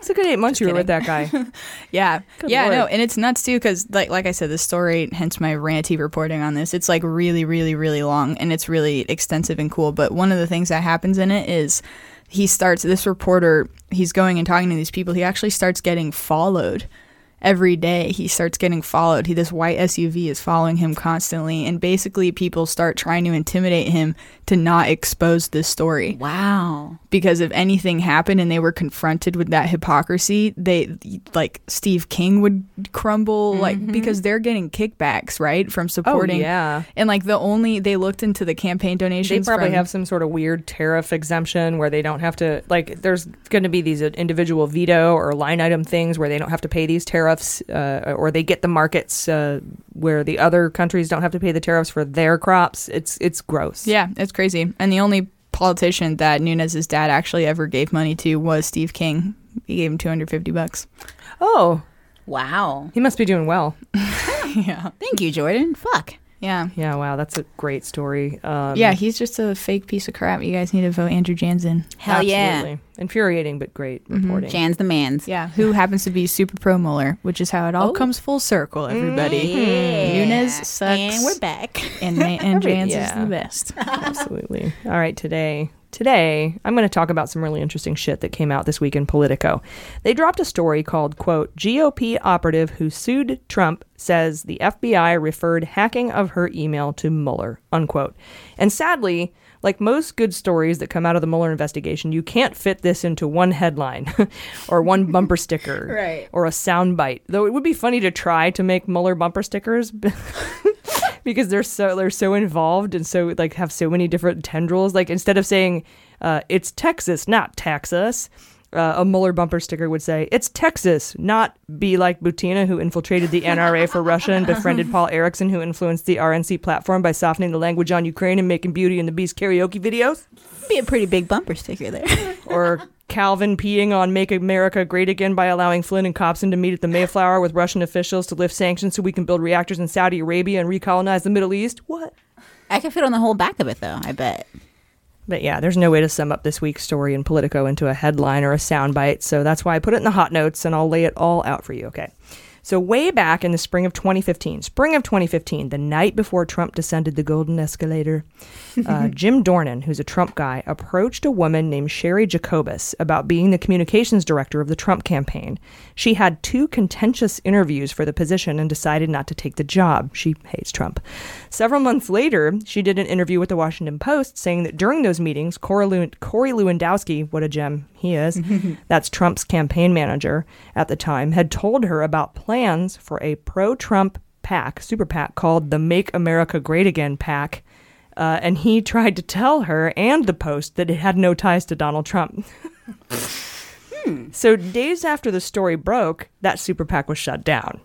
It's a good eight months you were with that guy. yeah, Good yeah, Lord. no, and it's nuts too because like like I said, the story, hence my ranty reporting on this. It's like really, really, really long, and it's really extensive and cool. But one of the things that happens in it is he starts this reporter. He's going and talking to these people. He actually starts getting followed every day. He starts getting followed. He this white SUV is following him constantly, and basically people start trying to intimidate him to not expose this story Wow. because if anything happened and they were confronted with that hypocrisy, they like Steve King would crumble like because they're getting kickbacks, right? From supporting Mm-hmm. Oh, yeah. And like the only they looked into the campaign donations. They probably from- have some sort of weird tariff exemption where they don't have to like. There's going to be these individual veto or line item things where they don't have to pay these tariffs, uh, or they get the markets uh, where the other countries don't have to pay the tariffs for their crops. It's it's gross. Yeah, it's crazy. And the only politician that Nunes's dad actually ever gave money to was Steve King. He gave him 250 bucks. Oh, Wow. he must be doing well. yeah. Thank you, Jordan. Fuck. Yeah. Yeah. Wow, that's a great story. Um, yeah, he's just a fake piece of crap. You guys need to vote Andrew Janz. Hell yeah. absolutely. infuriating but great reporting. Janz the man's. Yeah, who happens to be super pro Mueller, which is how it all Oh. comes full circle, everybody. Yeah. Nunes sucks. And we're back. And, Ma- and Every- Janz is yeah. the best. Absolutely. All right, today, today I'm going to talk about some really interesting shit that came out this week in Politico. They dropped a story called quote GOP operative who sued Trump says the FBI referred hacking of her email to Mueller unquote. And sadly, like most good stories that come out of the Mueller investigation, you can't fit this into one headline or one bumper sticker Right. or a soundbite. Though it would be funny to try to make Mueller bumper stickers because they're so they're so involved and so like have so many different tendrils. Like instead of saying uh, it's Texas, not Texas, uh, a Mueller bumper sticker would say it's Texas, not be like Butina, who infiltrated the NRA for Russia and befriended Paul Erickson, who influenced the RNC platform by softening the language on Ukraine and making Beauty and the Beast karaoke videos. Be a pretty big bumper sticker there. Or Calvin peeing on Make America Great Again by allowing Flynn and Copson to meet at the Mayflower with Russian officials to lift sanctions so we can build reactors in Saudi Arabia and recolonize the Middle East. What? I could fit on the whole back of it though. I bet. But yeah, there's no way to sum up this week's story in Politico into a headline or a soundbite, so that's why I put it in the hot notes and I'll lay it all out for you, okay? So, way back in the spring of 2015, spring of 2015, the night before Trump descended the golden escalator, uh, Jim Dornan, who's a Trump guy, approached a woman named Sherry Jacobus about being the communications director of the Trump campaign. She had two contentious interviews for the position and decided not to take the job. She hates Trump. Several months later, she did an interview with the Washington Post saying that during those meetings, Corey, Lew- Corey Lewandowski, what a gem he is, that's Trump's campaign manager at the time, had told her about plans for a pro Trump PAC, super PAC, called the Make America Great Again PAC. Uh, and he tried to tell her and the Post that it had no ties to Donald Trump. So, days after the story broke, that super PAC was shut down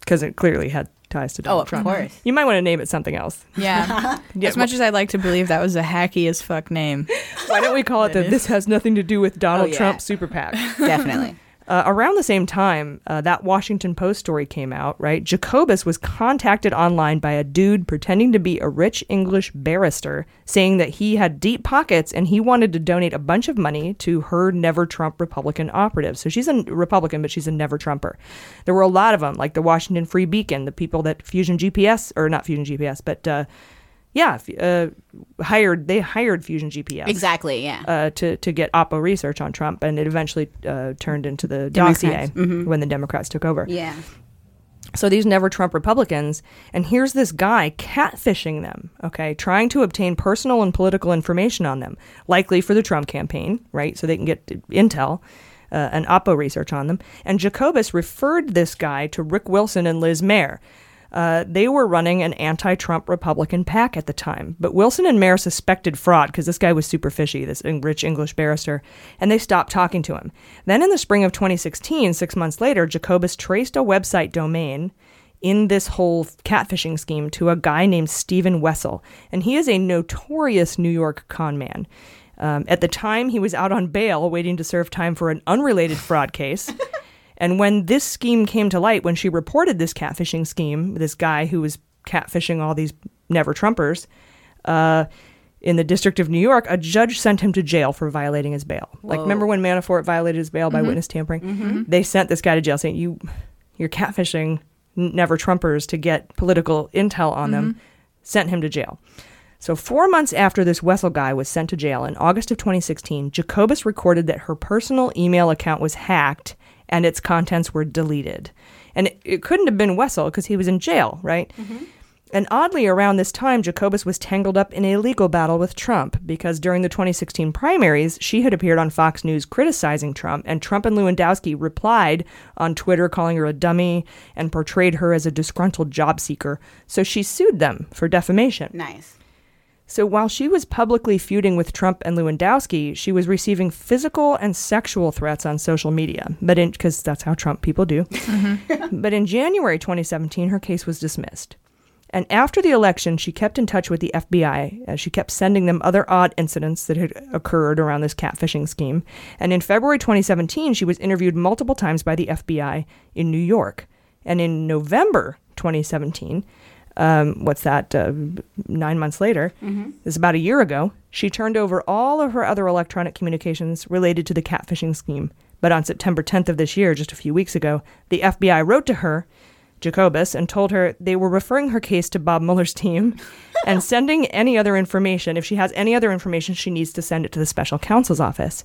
because it clearly had ties to oh, Donald of Trump. course. You might want to name it something else. Yeah. Yeah, as much as I'd like to believe that was a hacky as fuck name. Why don't we call it the This Has Nothing to Do with Donald Oh, yeah. Trump Super PAC? Definitely. Uh, around the same time, uh, that Washington Post story came out, right? Jacobus was contacted online by a dude pretending to be a rich English barrister, saying that he had deep pockets and he wanted to donate a bunch of money to her Never Trump Republican operative. So she's a Republican, but she's a Never Trumper. There were a lot of them, like the Washington Free Beacon, the people that Fusion GPS, or not Fusion GPS, but uh, yeah, uh, hired they hired Fusion GPS Exactly. Yeah. uh, to to get Oppo research on Trump, and it eventually uh, turned into the Democrats. dossier Mhm. when the Democrats took over. Yeah. So these never Trump Republicans, and here's this guy catfishing them, okay, trying to obtain personal and political information on them, likely for the Trump campaign, right? So they can get intel. Uh, and Oppo research on them. And Jacobus referred this guy to Rick Wilson and Liz Mair. Uh, they were running an anti Trump Republican PAC at the time. But Wilson and Mair suspected fraud because this guy was super fishy, this rich English barrister, and they stopped talking to him. Then in the spring of 2016, six months later, Jacobus traced a website domain in this whole catfishing scheme to a guy named Stephen Wessel. And he is a notorious New York con man. Um, at the time, he was out on bail waiting to serve time for an unrelated fraud case. And when this scheme came to light, when she reported this catfishing scheme, this guy who was catfishing all these never Trumpers uh, in the District of New York, a judge sent him to jail for violating his bail. Like, remember when Manafort violated his bail by Mhm. witness tampering? Mhm. They sent this guy to jail saying, "You, you're catfishing never Trumpers to get political intel on them." Sent him to jail. So, four months after this Wessel guy was sent to jail in August of 2016, Jacobus recorded that her personal email account was hacked and its contents were deleted. And it, it couldn't have been Wessel because he was in jail, right? Mm-hmm. And oddly, around this time, Jacobus was tangled up in a legal battle with Trump because during the 2016 primaries, she had appeared on Fox News criticizing Trump, and Trump and Lewandowski replied on Twitter calling her a dummy and portrayed her as a disgruntled job seeker. So she sued them for defamation. Nice. So while she was publicly feuding with Trump and Lewandowski, she was receiving physical and sexual threats on social media. But in because that's how Trump people do. Mm-hmm. but in January 2017, her case was dismissed. And after the election, she kept in touch with the FBI. As uh, she kept sending them other odd incidents that had occurred around this catfishing scheme. And in February 2017, she was interviewed multiple times by the FBI in New York. And in November 2017, um, what's that, uh, nine months later, Mhm. is about a year ago, she turned over all of her other electronic communications related to the catfishing scheme. But on September 10th of this year, just a few weeks ago, the FBI wrote to her, Jacobus, and told her they were referring her case to Bob Mueller's team and sending any other information. If she has any other information, she needs to send it to the special counsel's office.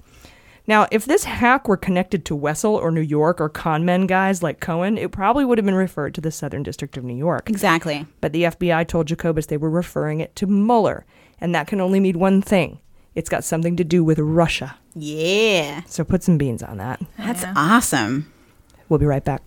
Now, if this hack were connected to Wessel or New York or con men guys like Cohen, it probably would have been referred to the Southern District of New York. Exactly. But the FBI told Jacobus they were referring it to Mueller, and that can only mean one thing. It's got something to do with Russia. Yeah. So put some beans on that. That's awesome. We'll be right back.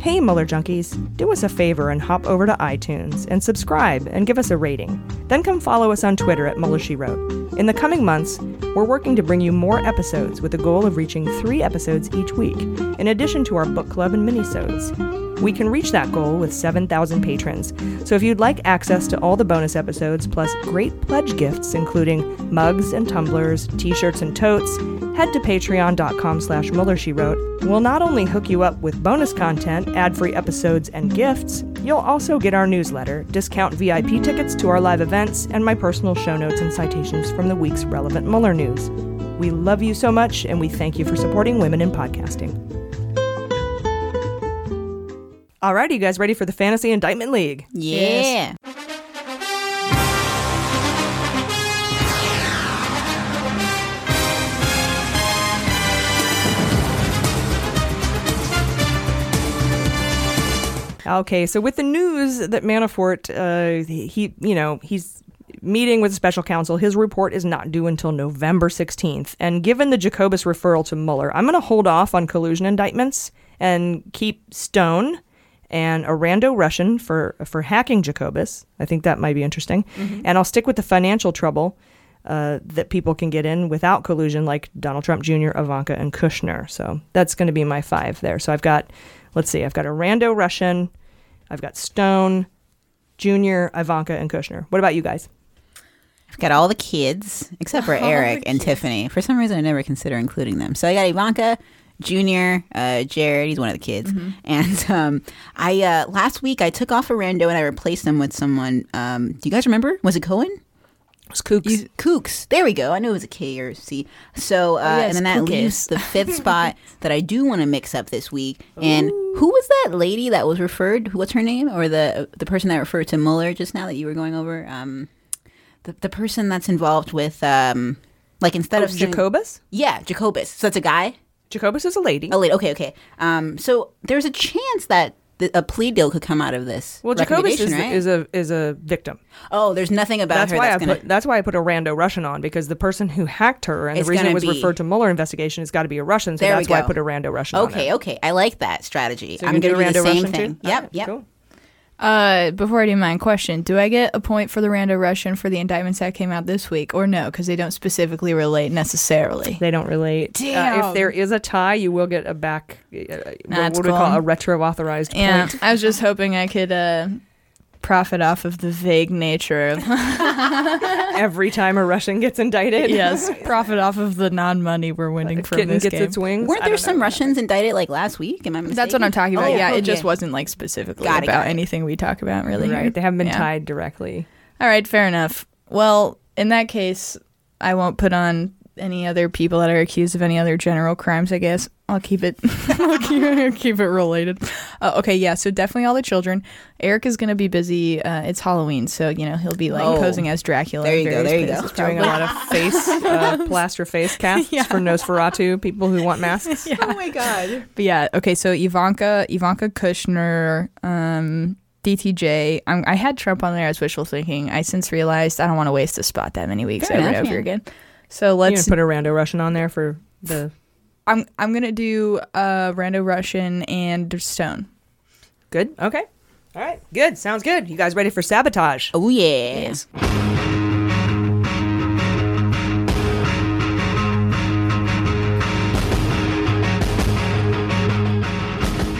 Hey, Mueller Junkies, do us a favor and hop over to iTunes and subscribe and give us a rating. Then come follow us on Twitter at Mueller She Wrote. In the coming months, we're working to bring you more episodes with the goal of reaching three episodes each week, in addition to our book club and minisodes. We can reach that goal with 7,000 patrons. So if you'd like access to all the bonus episodes, plus great pledge gifts, including mugs and tumblers, t-shirts and totes, head to patreon.com slash Mueller, she wrote. We'll not only hook you up with bonus content, ad-free episodes, and gifts, you'll also get our newsletter, discount VIP tickets to our live events, and my personal show notes and citations from the week's relevant Mueller news. We love you so much, and we thank you for supporting women in podcasting. All right, you guys ready for the Fantasy Indictment League? Yeah. Okay, so with the news that Manafort, uh, he, you know, he's meeting with a special counsel. His report is not due until November 16th. And given the Jacobus referral to Mueller, I'm going to hold off on collusion indictments and keep Stone and a rando Russian for for hacking Jacobus. I think that might be interesting. Mhm. And I'll stick with the financial trouble uh, that people can get in without collusion, like Donald Trump Jr., Ivanka, and Kushner. So that's going to be my five there. So I've got, let's see, I've got a rando Russian, I've got Stone, Jr., Ivanka, and Kushner. What about you guys? I've got all the kids except for All Eric and Tiffany. For some reason, I never consider including them. So I got Ivanka, Junior, uh, Jared. He's one of the kids. Mm-hmm. And um, I uh, last week I took off a rando and I replaced him with someone. Um, do you guys remember? Was it Cohen? It was Kukes. Kukes. There we go. I knew it was a K or a C. So, uh, Oh, yes, and then that Kukes. leaves the fifth spot that I do want to mix up this week. And who was that lady that was referred? What's her name? Or the the person that referred to Mueller just now that you were going over? Um, the the person that's involved with um, like instead Oh, of Jacobus? yeah, Jacobus. So that's a guy. Jacobus is a lady. A lady. Okay, okay. Um, so there's a chance that the, a plea deal could come out of this. Well, Jacobus is, right? is a is a victim. Oh, there's nothing about that's her why that's I gonna. put that's why I put a rando Russian on because the person who hacked her and It's the reason it was be- referred to Mueller investigation has got to be a Russian. So There that's why I put a rando Russian on. Okay, okay. I like that strategy. So I'm going to do do the same Russian thing. too? Yep, Alright, yep. cool. Uh, before I do my question: Do I get a point for the rando Russian for the indictments that came out this week, or no? Because they don't specifically relate necessarily. They don't relate. Uh, Damn. if there is a tie, you will get a back. Uh, what what do we call it? a retro authorized Yeah, point? I was just hoping I could uh, profit off of the vague nature of Every time a Russian gets indicted, yes, profit off of the non-money we're winning from kitten this gets game. its wings. Weren't there some know. Russians indicted like last week? Am I mistaken? That's what I'm talking about. Oh, yeah, okay. it just wasn't like specifically Got about it. anything we talk about, really. Right, they haven't been Yeah. tied directly. All right, fair enough. Well, in that case, I won't put on any other people that are accused of any other general crimes. I guess I'll keep it. I'll keep it, keep it related. Uh, okay, yeah. So definitely all the children. Eric is going to be busy. Uh, it's Halloween, so you know he'll be like Oh. posing as Dracula. There you go, there you go. Doing a lot of face uh, plaster face casts Yeah. for Nosferatu people who want masks. Oh my god. But yeah, okay. So Ivanka, Ivanka Kushner, um, DTJ. I'm, I had Trump on there as wishful thinking. I since realized I don't want to waste a spot that many weeks Fair over and over yeah. again. So let's. gonna put a rando Russian on there for the I'm I'm gonna do uh, Rando Russian and Stone. good. Okay, all right, good. Sounds good. You guys ready for sabotage? Oh yeah.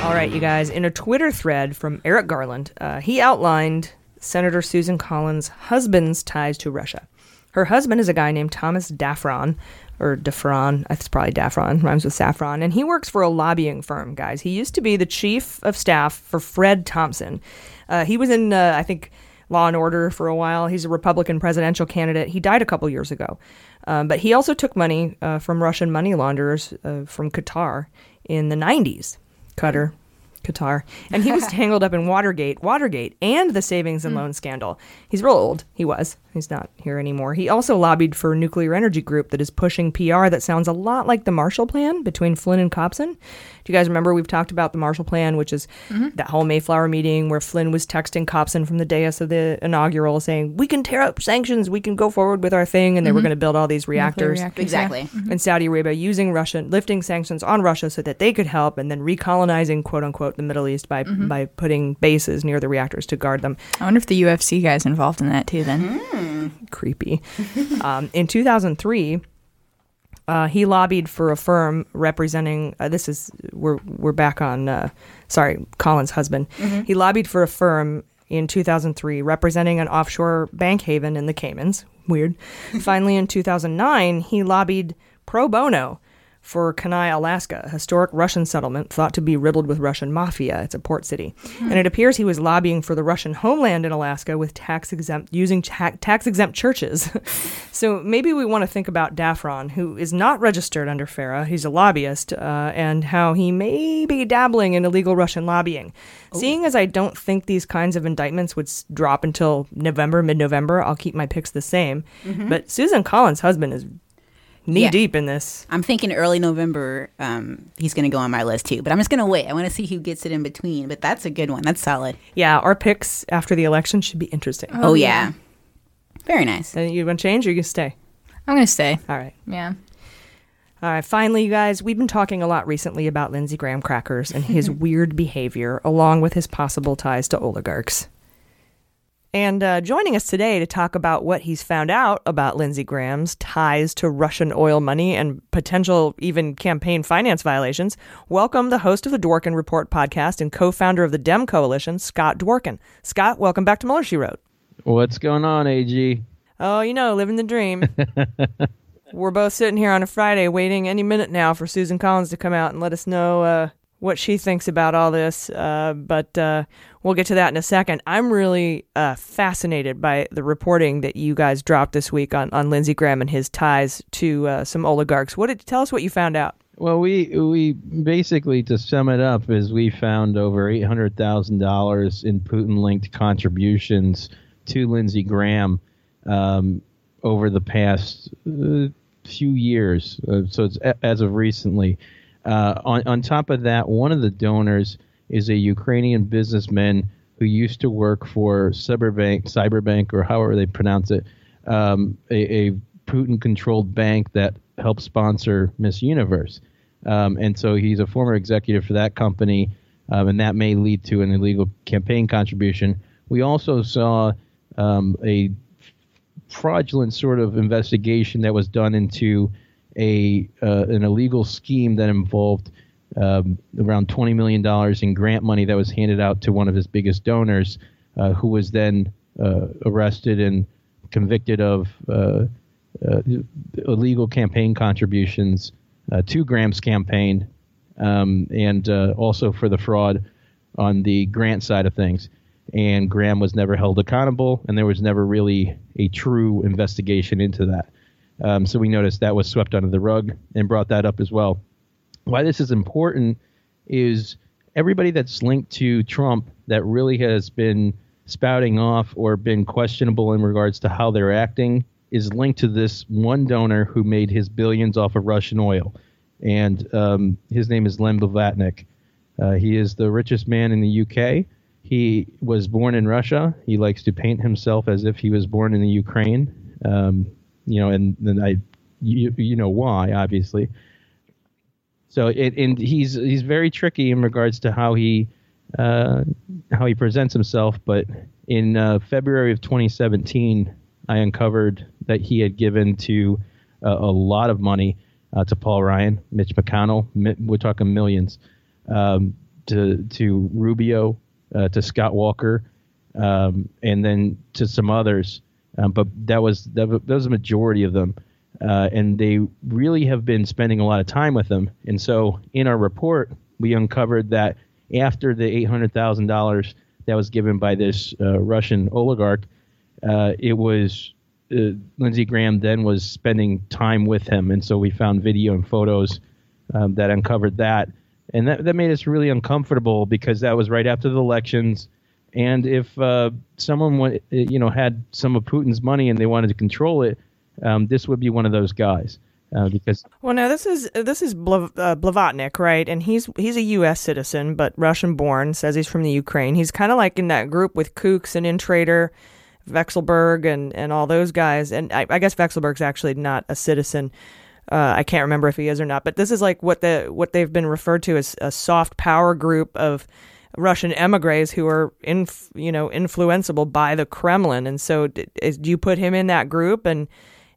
All right, you guys. In a Twitter thread from Eric Garland, uh, he outlined Senator Susan Collins' husband's ties to Russia. Her husband is a guy named Thomas Daffron, or Daffron. It's probably Daffron, rhymes with saffron. And he works for a lobbying firm, guys. He used to be the chief of staff for Fred Thompson. Uh, he was in, uh, I think, Law and Order for a while. He's a Republican presidential candidate. He died a couple years ago. Um, but he also took money uh, from Russian money launderers uh, from Qatar in the 90s. Qatar. Qatar. And he was tangled up in Watergate, Watergate, and the savings and loan scandal. He's real old. He was. He's not here anymore. He also lobbied for a nuclear energy group that is pushing PR that sounds a lot like the Marshall Plan between Flynn and Copson. Do you guys remember we've talked about the Marshall Plan, which is mm-hmm. that whole Mayflower meeting where Flynn was texting Copson from the dais of the inaugural saying, We can tear up sanctions, we can go forward with our thing, and they were mm-hmm. going to build all these reactors. reactors, Exactly. Mm-hmm. And Saudi Arabia using Russia, lifting sanctions on Russia so that they could help, and then recolonizing, quote unquote, the Middle East by by putting bases near the reactors to guard them. I wonder if the UFC guy's involved in that too. Then hmm. Creepy. um, in 2003, Uh, he lobbied for a firm representing. Uh, this is we're we're back on. Uh, sorry, Collins' husband. Mhm. He lobbied for a firm in 2003 representing an offshore bank haven in the Caymans. Weird. Finally, in 2009, he lobbied pro bono for Kenai, Alaska, a historic Russian settlement thought to be riddled with Russian mafia. It's a port city. And it appears he was lobbying for the Russian homeland in Alaska with tax exempt using ta- tax exempt churches. so maybe we want to think about Daffron, who is not registered under FARA. He's a lobbyist, uh, and how he may be dabbling in illegal Russian lobbying. Seeing as I don't think these kinds of indictments would s- drop until November, mid November, I'll keep my picks the same. Mhm. But Susan Collins' husband is knee Yeah. deep in this. I'm thinking early November. Um, he's going to go on my list too, but I'm just going to wait. I want to see who gets it in between. But that's a good one. That's solid. Yeah, our picks after the election should be interesting. Oh, yeah. Very nice. And you want to change or you can stay? I'm going to stay. All right. Yeah. All right, finally, you guys, we've been talking a lot recently about Lindsey Graham crackers and his weird behavior, along with his possible ties to oligarchs. And uh, joining us today to talk about what he's found out about Lindsey Graham's ties to Russian oil money and potential even campaign finance violations, welcome the host of the Dworkin Report podcast and co founder of the Dem Coalition, Scott Dworkin. Scott, welcome back to Mueller, She Wrote. What's going on, AG? Oh, you know, living the dream. We're both sitting here on a Friday waiting any minute now for Susan Collins to come out and let us know uh, what she thinks about all this. Uh, but uh, we'll get to that in a second. I'm really uh, fascinated by the reporting that you guys dropped this week on, on Lindsey Graham and his ties to uh, some oligarchs. What did tell us what you found out? Well, we we basically to sum it up is we found over eight hundred thousand dollars in Putin-linked contributions to Lindsey Graham um, over the past uh, few years. Uh, so it's as of recently. Uh, on on top of that, one of the donors is a Ukrainian businessman who used to work for Cyberbank, Cyberbank, or however they pronounce it, um, a, a Putin-controlled bank that helped sponsor Miss Universe. Um, and so he's a former executive for that company, um, and that may lead to an illegal campaign contribution. We also saw um, a fraudulent sort of investigation that was done into a uh, an illegal scheme that involved um, around twenty million dollars in grant money that was handed out to one of his biggest donors, uh, who was then uh, arrested and convicted of uh, uh, illegal campaign contributions to Graham's campaign, um, and also for the fraud on the grant side of things. And Graham was never held accountable, and there was never really a true investigation into that. Um, so we noticed that was swept under the rug and brought that up as well. Why this is important is everybody that's linked to Trump that really has been spouting off or been questionable in regards to how they're acting is linked to this one donor who made his billions off of Russian oil. And um, his name is Len Blavatnik. Uh, he is the richest man in the UK. He was born in Russia. He likes to paint himself as if he was born in the Ukraine. Um, you know, and then I, you, you know why, obviously. So it, and he's he's very tricky in regards to how he uh, how he presents himself. But in uh, February of 2017, I uncovered that he had given to uh, a lot of money uh, to Paul Ryan, Mitch McConnell. We're talking millions. Um, to to Rubio, uh, to Scott Walker, um, and then to some others. Um, but that was that, that was a majority of them, uh, and they really have been spending a lot of time with them. And so in our report, we uncovered that after the eight hundred thousand dollars that was given by this uh, Russian oligarch, uh, it was uh, Lindsey Graham then was spending time with him, and so we found video and photos um, that uncovered that, and that that made us really uncomfortable because that was right after the elections, and if uh, someone you know had some of Putin's money and they wanted to control it, um, this would be one of those guys uh, because Well, now this is this is uh, Blavatnik, right? And he's he's a U.S. citizen, but Russian-born. Says he's from the Ukraine. He's kind of like in that group with Kukes and Intrater, Vekselberg, and and all those guys. And I, I guess Vekselberg's actually not a citizen. Uh, I can't remember if he is or not. But this is like what the what they've been referred to as a soft power group of Russian emigres who are in you know influenceable by the Kremlin. And so, do you put him in that group and?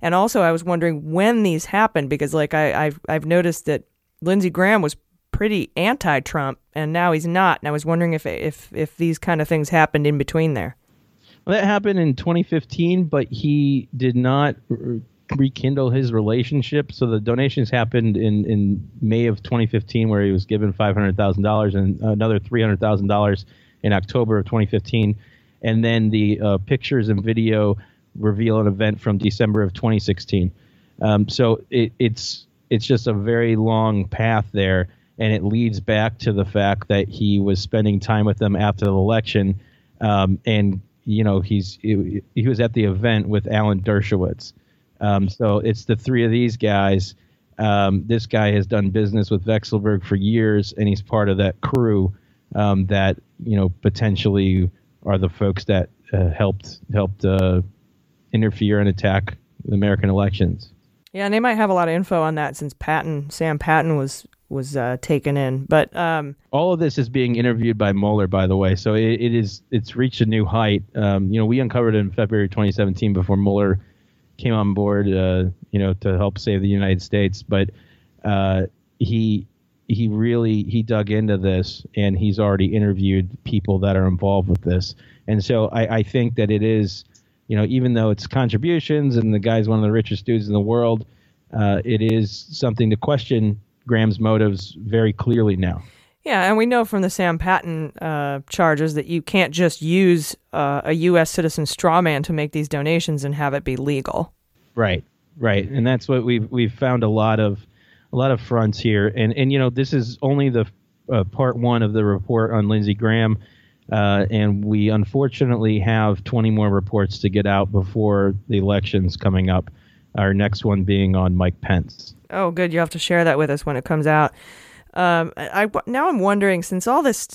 And also, I was wondering when these happened because, like, I, I've I've noticed that Lindsey Graham was pretty anti-Trump, and now he's not. And I was wondering if if if these kind of things happened in between there. Well, that happened in 2015, but he did not rekindle his relationship. So the donations happened in, in May of 2015, where he was given $500,000 and another $300,000 in October of 2015. And then the uh, pictures and video reveal an event from December of 2016. Um, so it, it's it's just a very long path there, and it leads back to the fact that he was spending time with them after the election, um, and you know he's he, he was at the event with Alan Dershowitz. Um, so it's the three of these guys. Um, this guy has done business with Vekselberg for years, and he's part of that crew um, that you know potentially are the folks that uh, helped helped uh, interfere and attack the American elections. Yeah, and they might have a lot of info on that since Patton, Sam Patton was was uh, taken in. But um, all of this is being interviewed by Mueller, by the way. So it, it is it's reached a new height. Um, you know, we uncovered it in February 2017 before Mueller came on board. Uh, you know, to help save the United States, but uh, he he really he dug into this and he's already interviewed people that are involved with this. And so I, I think that it is, you know, even though it's contributions and the guy's one of the richest dudes in the world, uh, it is something to question Graham's motives very clearly now. Yeah, and we know from the Sam Patton uh, charges that you can't just use uh, a U.S. citizen straw man to make these donations and have it be legal. Right, right, and that's what we've we've found a lot of a lot of fronts here, and and you know this is only the uh, part one of the report on Lindsey Graham, uh, and we unfortunately have 20 more reports to get out before the elections coming up. Our next one being on Mike Pence. Oh, good. You have to share that with us when it comes out. Um, I, now I'm wondering since all this,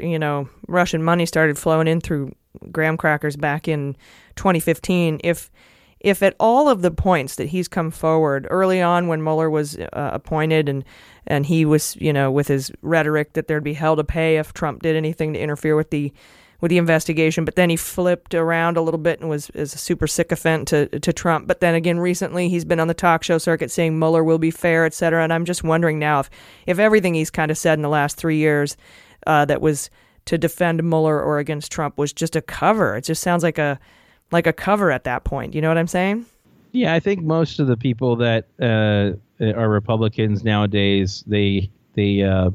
you know, Russian money started flowing in through graham crackers back in 2015, if if at all of the points that he's come forward early on when Mueller was uh, appointed and and he was, you know, with his rhetoric that there'd be hell to pay if Trump did anything to interfere with the with the investigation, but then he flipped around a little bit and was is a super sycophant to to Trump. But then again, recently he's been on the talk show circuit saying Mueller will be fair, et cetera. And I'm just wondering now if if everything he's kind of said in the last three years uh, that was to defend Mueller or against Trump was just a cover. It just sounds like a like a cover at that point. You know what I'm saying? Yeah, I think most of the people that uh, are Republicans nowadays, they they uh,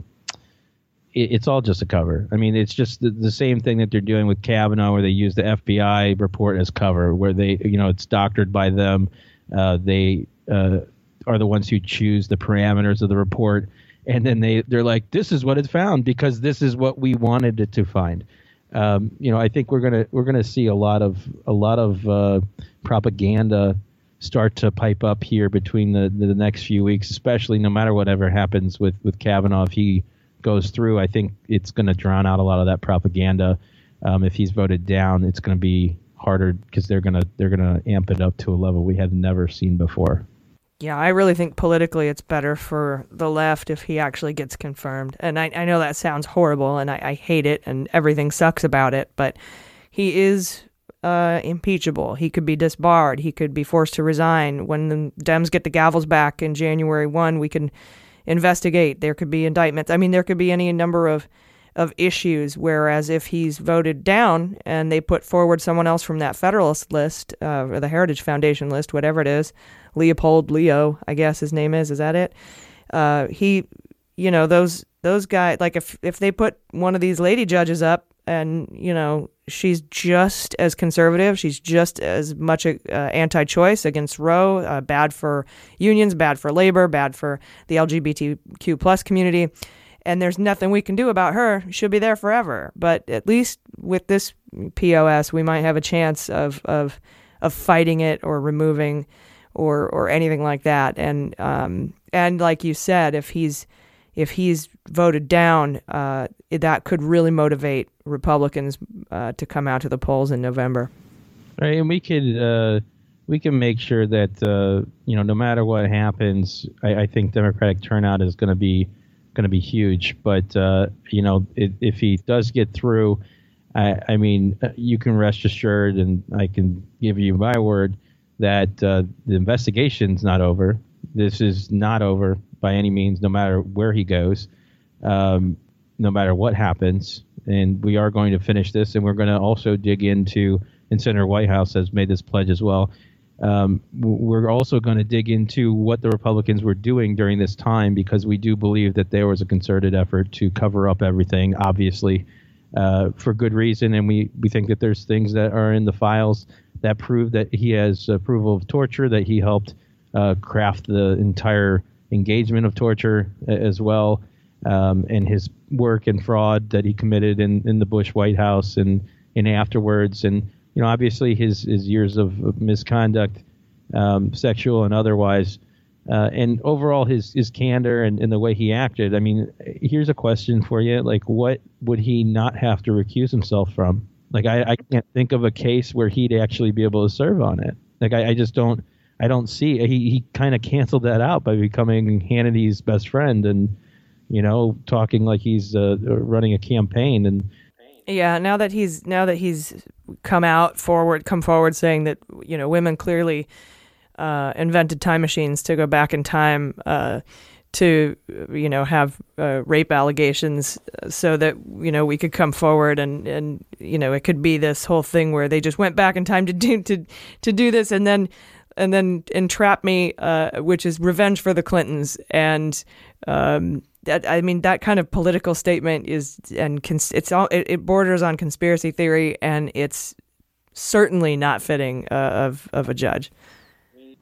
it, it's all just a cover. I mean, it's just the, the same thing that they're doing with Kavanaugh, where they use the FBI report as cover, where they you know it's doctored by them. Uh, they uh, are the ones who choose the parameters of the report, and then they they're like, this is what it found because this is what we wanted it to find. Um, you know, I think we're gonna we're gonna see a lot of a lot of uh, propaganda start to pipe up here between the, the next few weeks, especially no matter whatever happens with with Kavanaugh if he goes through. I think it's going to drown out a lot of that propaganda. Um, if he's voted down, it's going to be harder because they're gonna they're gonna amp it up to a level we have never seen before. Yeah, I really think politically it's better for the left if he actually gets confirmed. And I, I know that sounds horrible and I, I hate it and everything sucks about it, but he is uh, impeachable. He could be disbarred. He could be forced to resign. When the Dems get the gavels back in January 1, we can investigate. There could be indictments. I mean, there could be any number of of issues. Whereas if he's voted down and they put forward someone else from that Federalist list uh, or the Heritage Foundation list, whatever it is, Leopold Leo, I guess his name is. Is that it? Uh, he, you know, those those guys. Like if if they put one of these lady judges up, and you know she's just as conservative, she's just as much uh, anti-choice against Roe, uh, bad for unions, bad for labor, bad for the LGBTQ plus community and there's nothing we can do about her. She'll be there forever. But at least with this POS, we might have a chance of of of fighting it or removing or or anything like that. And um and like you said, if he's if he's voted down, uh, that could really motivate Republicans uh, to come out to the polls in November. Right, and we could uh, we can make sure that uh, you know no matter what happens, I, I think Democratic turnout is going to be going to be huge. But uh, you know, if, if he does get through, I, I mean, uh, you can rest assured, and I can give you my word that uh, the investigation's not over. This is not over by any means, no matter where he goes, um, no matter what happens. And we are going to finish this, and we're going to also dig into, and Senator Whitehouse has made this pledge as well. Um, we're also going to dig into what the Republicans were doing during this time because we do believe that there was a concerted effort to cover up everything, obviously, uh, for good reason. And we, we think that there's things that are in the files that prove that he has approval of torture, that he helped uh, craft the entire engagement of torture as well, um, and his work and fraud that he committed in, in the Bush White House and, and afterwards. And, you know, obviously his, his years of, misconduct, um, sexual and otherwise, uh, and overall his, his candor and, and the way he acted. I mean, here's a question for you. Like, what would he not have to recuse himself from? Like, I, I can't think of a case where he'd actually be able to serve on it. Like, I, I just don't, I don't see. He, he kind of canceled that out by becoming Hannity's best friend and, you know, talking like he's uh, running a campaign. And Yeah, now that he's now that he's come out forward, come forward saying that you know women clearly uh, invented time machines to go back in time uh, to you know have uh, rape allegations so that you know we could come forward and and you know it could be this whole thing where they just went back in time to do to to do this and then and then entrap me, uh, which is revenge for the Clintons and. Um, that, I mean that kind of political statement is and cons- it's all it, it borders on conspiracy theory and it's certainly not fitting uh, of of a judge. we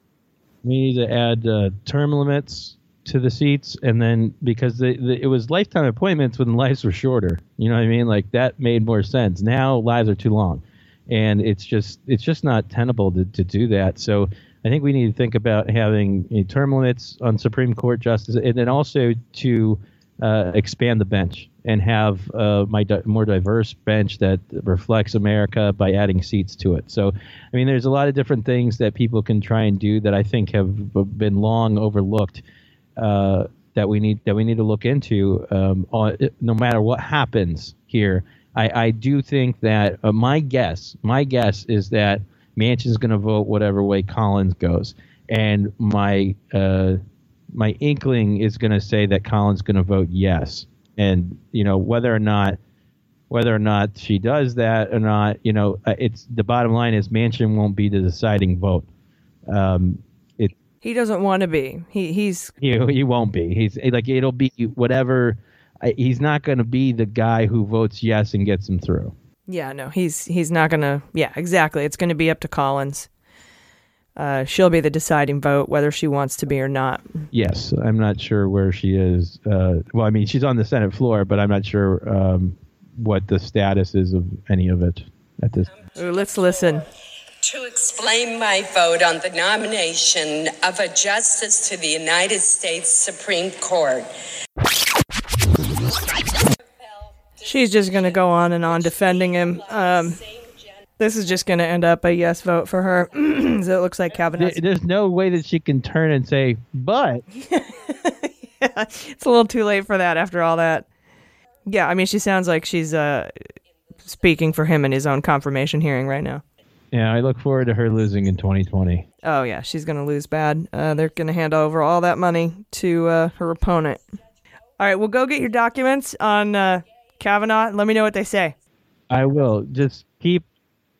need to add uh, term limits to the seats, and then because the, the, it was lifetime appointments when lives were shorter. You know what I mean? Like that made more sense. Now lives are too long, and it's just it's just not tenable to, to do that. So I think we need to think about having you know, term limits on Supreme Court justice, and then also to uh, expand the bench and have uh, di- more diverse bench that reflects America by adding seats to it. So, I mean, there's a lot of different things that people can try and do that I think have been long overlooked uh, that we need that we need to look into. Um, on, no matter what happens here, I, I do think that uh, my guess, my guess is that Manchin's going to vote whatever way Collins goes, and my uh, my inkling is going to say that Collins going to vote yes. And you know whether or not whether or not she does that or not, you know, uh, it's the bottom line is Manchin won't be the deciding vote. Um, it He doesn't want to be. He he's he, he won't be. He's like it'll be whatever. He's not going to be the guy who votes yes and gets him through. Yeah no he's he's not gonna yeah exactly. It's going to be up to Collins. Uh, she'll be the deciding vote whether she wants to be or not. Yes, I'm not sure where she is. Uh, well, I mean, she's on the Senate floor, but I'm not sure um, what the status is of any of it at this. Ooh, let's listen. To explain my vote on the nomination of a justice to the United States Supreme Court. She's just going to go on and on defending him. Um, this is just going to end up a yes vote for her. so it looks like Kavanaugh. There's no way that she can turn and say, but it's a little too late for that after all that. Yeah, I mean, she sounds like she's uh, speaking for him in his own confirmation hearing right now. yeah, I look forward to her losing in 2020. Oh, yeah, she's going to lose bad. Uh, they're going to hand over all that money to uh, her opponent. All right, well, go get your documents on uh, Kavanaugh let me know what they say. I will just keep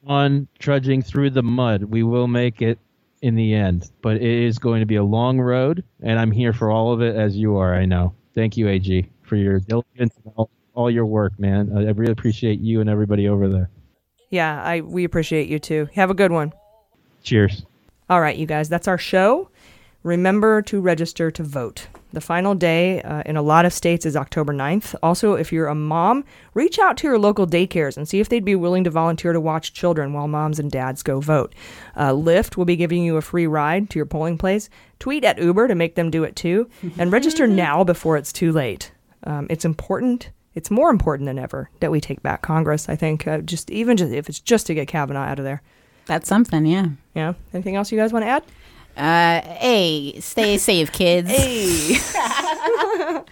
on trudging through the mud. We will make it in the end, but it is going to be a long road, and I'm here for all of it as you are. I know. Thank you, AG, for your diligence and all, all your work, man. I I really appreciate you and everybody over there. Yeah, I we appreciate you too. Have a good one. Cheers. All right, you guys, that's our show. Remember to register to vote. The final day uh, in a lot of states is October 9th. Also, if you're a mom, reach out to your local daycares and see if they'd be willing to volunteer to watch children while moms and dads go vote. Uh, Lyft will be giving you a free ride to your polling place. Tweet at Uber to make them do it too. And register now before it's too late. Um, it's important. It's more important than ever that we take back Congress. I think uh, just even just if it's just to get Kavanaugh out of there. That's something, yeah. Yeah. Anything else you guys want to add? Uh, hey, stay safe, kids. Hey.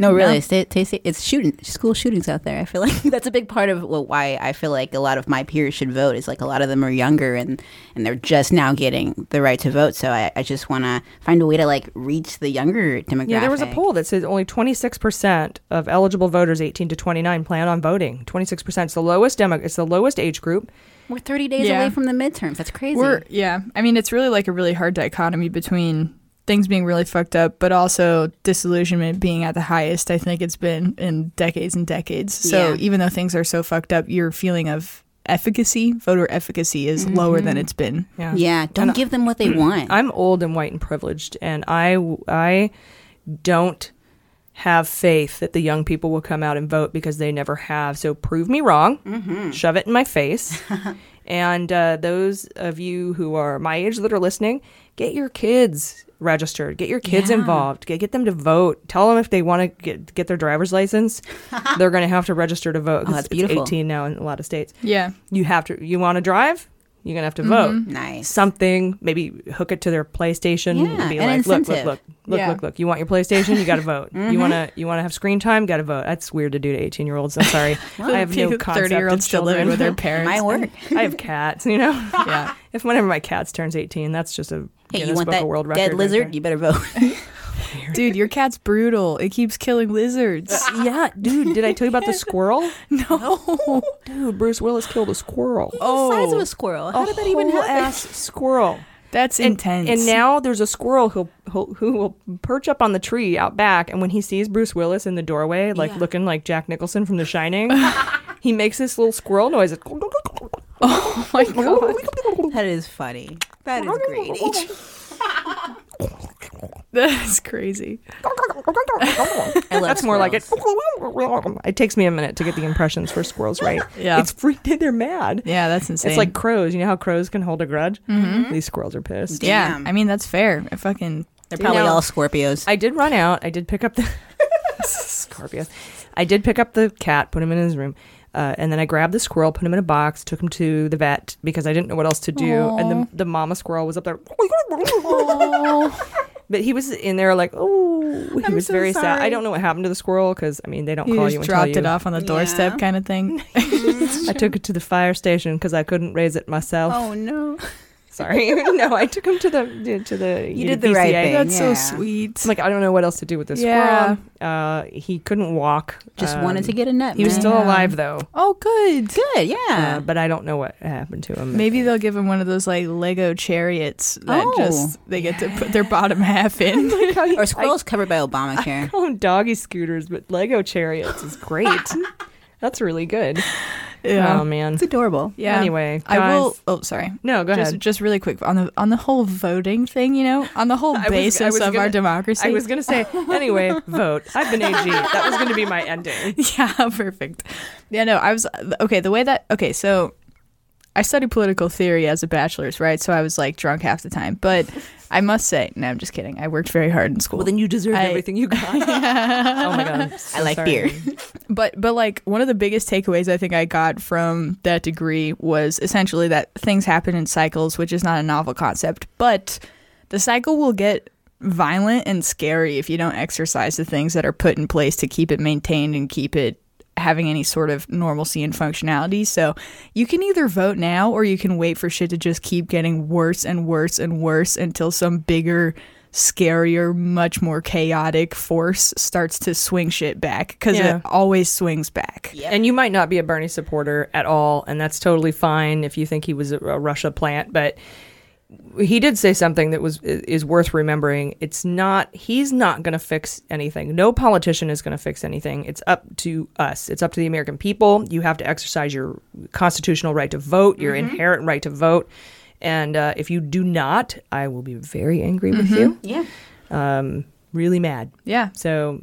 No, really, No? stay, stay, stay- it's shooting school shootings out there. I feel like that's a big part of well, why I feel like a lot of my peers should vote. Is like a lot of them are younger and and they're just now getting the right to vote. So I, I just want to find a way to like reach the younger demographic. Yeah, there was a poll that says only 26% of eligible voters 18 to 29 plan on voting. 26%. It's the lowest demo. It's the lowest age group. We're 30 days Yeah. away from the midterms. That's crazy. We're yeah. I mean, it's really like a really hard dichotomy between things being really fucked up, but also disillusionment being at the highest. I think it's been in decades and decades. So Yeah. even though things are so fucked up, your feeling of efficacy, voter efficacy, is mm-hmm. lower than it's been. Yeah. yeah, don't And give them what they want. I'm old and white and privileged, and I I don't have faith that the young people will come out and vote because they never have. So prove me wrong. Mhm. Shove it in my face. and uh, those of you who are my age that are listening, get your kids registered. Get your kids Yeah. involved. Get get them to vote. Tell them if they want to get get their driver's license, they're going to have to register to vote. Oh, that's it's beautiful. 18 now in a lot of states. Yeah. You have to. You want to drive? You're gonna have to vote. Mhm. Nice. Something. Maybe hook it to their PlayStation. Yeah, and be an like, look, look, look, look, Yeah. look, look. You want your PlayStation? You got to vote. Mhm. You wanna you wanna have screen time? Got to vote. That's weird to do to 18 year olds. I'm sorry. Well, I have no people- concept 30-year-olds of still living children. with their parents. My work. I have cats. You know. Yeah. if whenever my cats turns 18, that's just a hey, Guinness you want Book that of World Record. dead lizard? there. you better vote. Dude, your cat's brutal. It keeps killing lizards. yeah, dude. Did I tell you about the squirrel? no. Dude, Bruce Willis killed a squirrel. oh, the size of a oh. squirrel. How a did that even happen? ass squirrel. That's and, intense. And now there's a squirrel who who who will perch up on the tree out back, and when he sees Bruce Willis in the doorway, like Yeah. looking like Jack Nicholson from The Shining, he makes this little squirrel noise. oh my god. That is funny. That is great. That's crazy. I love That's more like it. It takes me a minute to get the impressions for squirrels right. Yeah. it's freaked. They're mad. Yeah, that's insane. It's like crows. You know how crows can hold a grudge? Mhm. These squirrels are pissed. yeah. I mean, that's fair. I fucking They're probably know- all Scorpios. I did run out. I did pick up the Scorpio. I did pick up the cat, put him in his room, uh, and then I grabbed the squirrel, put him in a box, took him to the vet because I didn't know what else to do. And the, the mama squirrel was up there. But he was in there like, oh, he I'm was so very sad. I don't know what happened to the squirrel because I mean they don't you call just you and tell dropped you. it off on the doorstep Yeah. kind of thing. I took it to the fire station because I couldn't raise it myself. oh no. Sorry, no, I took him to the to the You did the right thing. That's so Yeah. sweet. Like I don't know what else to do with this Yeah. squirrel. Uh, he couldn't walk. Just Um, wanted to get a nut. He was man. still Yeah. alive though, oh, good. good. Yeah. uh, but I don't know what happened to him. Maybe they'll give him one of those like Lego chariots that Oh, just they get to put their bottom half in. or squirrels covered by Obamacare. I call them doggy scooters, but Lego chariots is great. That's really good. Oh, yeah. Oh man. It's adorable. Yeah. Anyway, I will. Oh, sorry. No, go just, ahead. Just really quick on the on the whole voting thing. You know, on the whole I was- I basis was of our gonna- democracy. I was gonna say anyway. Vote. I've been AG. That was gonna be my ending. yeah, perfect. Yeah, no, I was okay. The way that okay, so I studied political theory as a bachelor's, right? So I was like drunk half the time. But I must say, no, I'm just kidding. I worked very hard in school. Well, then you deserve I- everything you got. oh my god. I like beer. but but like one of the biggest takeaways I think I got from that degree was essentially that things happen in cycles, which is not a novel concept, but the cycle will get violent and scary if you don't exercise the things that are put in place to keep it maintained and keep it having any sort of normalcy and functionality. So you can either vote now or you can wait for shit to just keep getting worse and worse and worse until some bigger scarier, much more chaotic force starts to swing shit back because Yeah. it always swings back. And you might not be a Bernie supporter at all, and that's totally fine if you think he was a, a Russia plant. But he did say something that was is worth remembering. It's not he's not going to fix anything. No politician is going to fix anything. It's up to us. It's up to the American people. You have to exercise your constitutional right to vote, your inherent right to vote. And uh, if you do not, I will be very angry with you. Yeah. Um, really mad. Yeah. So,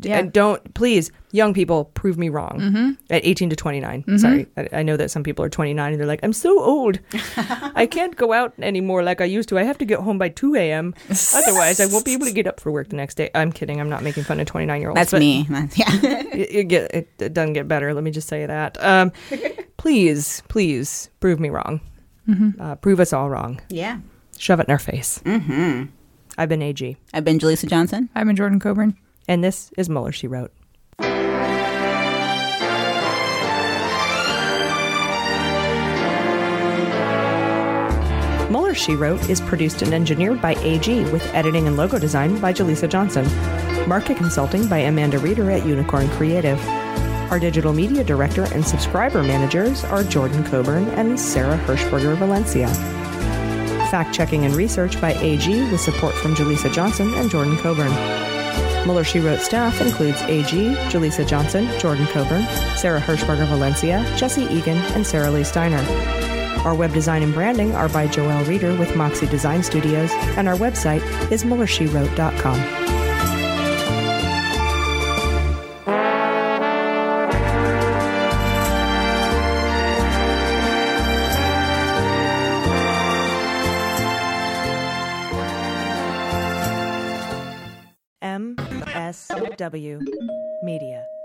Yeah. and don't please, young people, prove me wrong. Mhm. At eighteen to 29. Mm-hmm. Sorry, I, I know that some people are twenty nine and they're like, I'm so old, I can't go out anymore like I used to. I have to get home by two a.m. Otherwise, I won't be able to get up for work the next day. I'm kidding. I'm not making fun of twenty nine year olds. That's me. That's, yeah. It, it get it, it doesn't get better. Let me just say that. Um, please, please prove me wrong. Mm-hmm. Uh, prove us all wrong. yeah. Shove it in our face. Mm-hmm. I've been AG. I've been Jaleesa Johnson. I've been Jordan Coburn. And this is Mueller, She Wrote. Mueller, She Wrote is produced and engineered by AG with editing and logo design by Jaleesa Johnson. Market consulting by Amanda Reeder at Unicorn Creative. Our digital media director and subscriber managers are Jordan Coburn and Sarah Hirschberger Valencia. Fact checking and research by AG with support from Jaleesa Johnson and Jordan Coburn. Mueller She Wrote staff includes AG, Jaleesa Johnson, Jordan Coburn, Sarah Hirschberger Valencia, Jesse Egan, and Sarah Lee Steiner. Our web design and branding are by Joelle Reeder with Moxie Design Studios, and our website is MuellerSheWrote.com. MSW Media.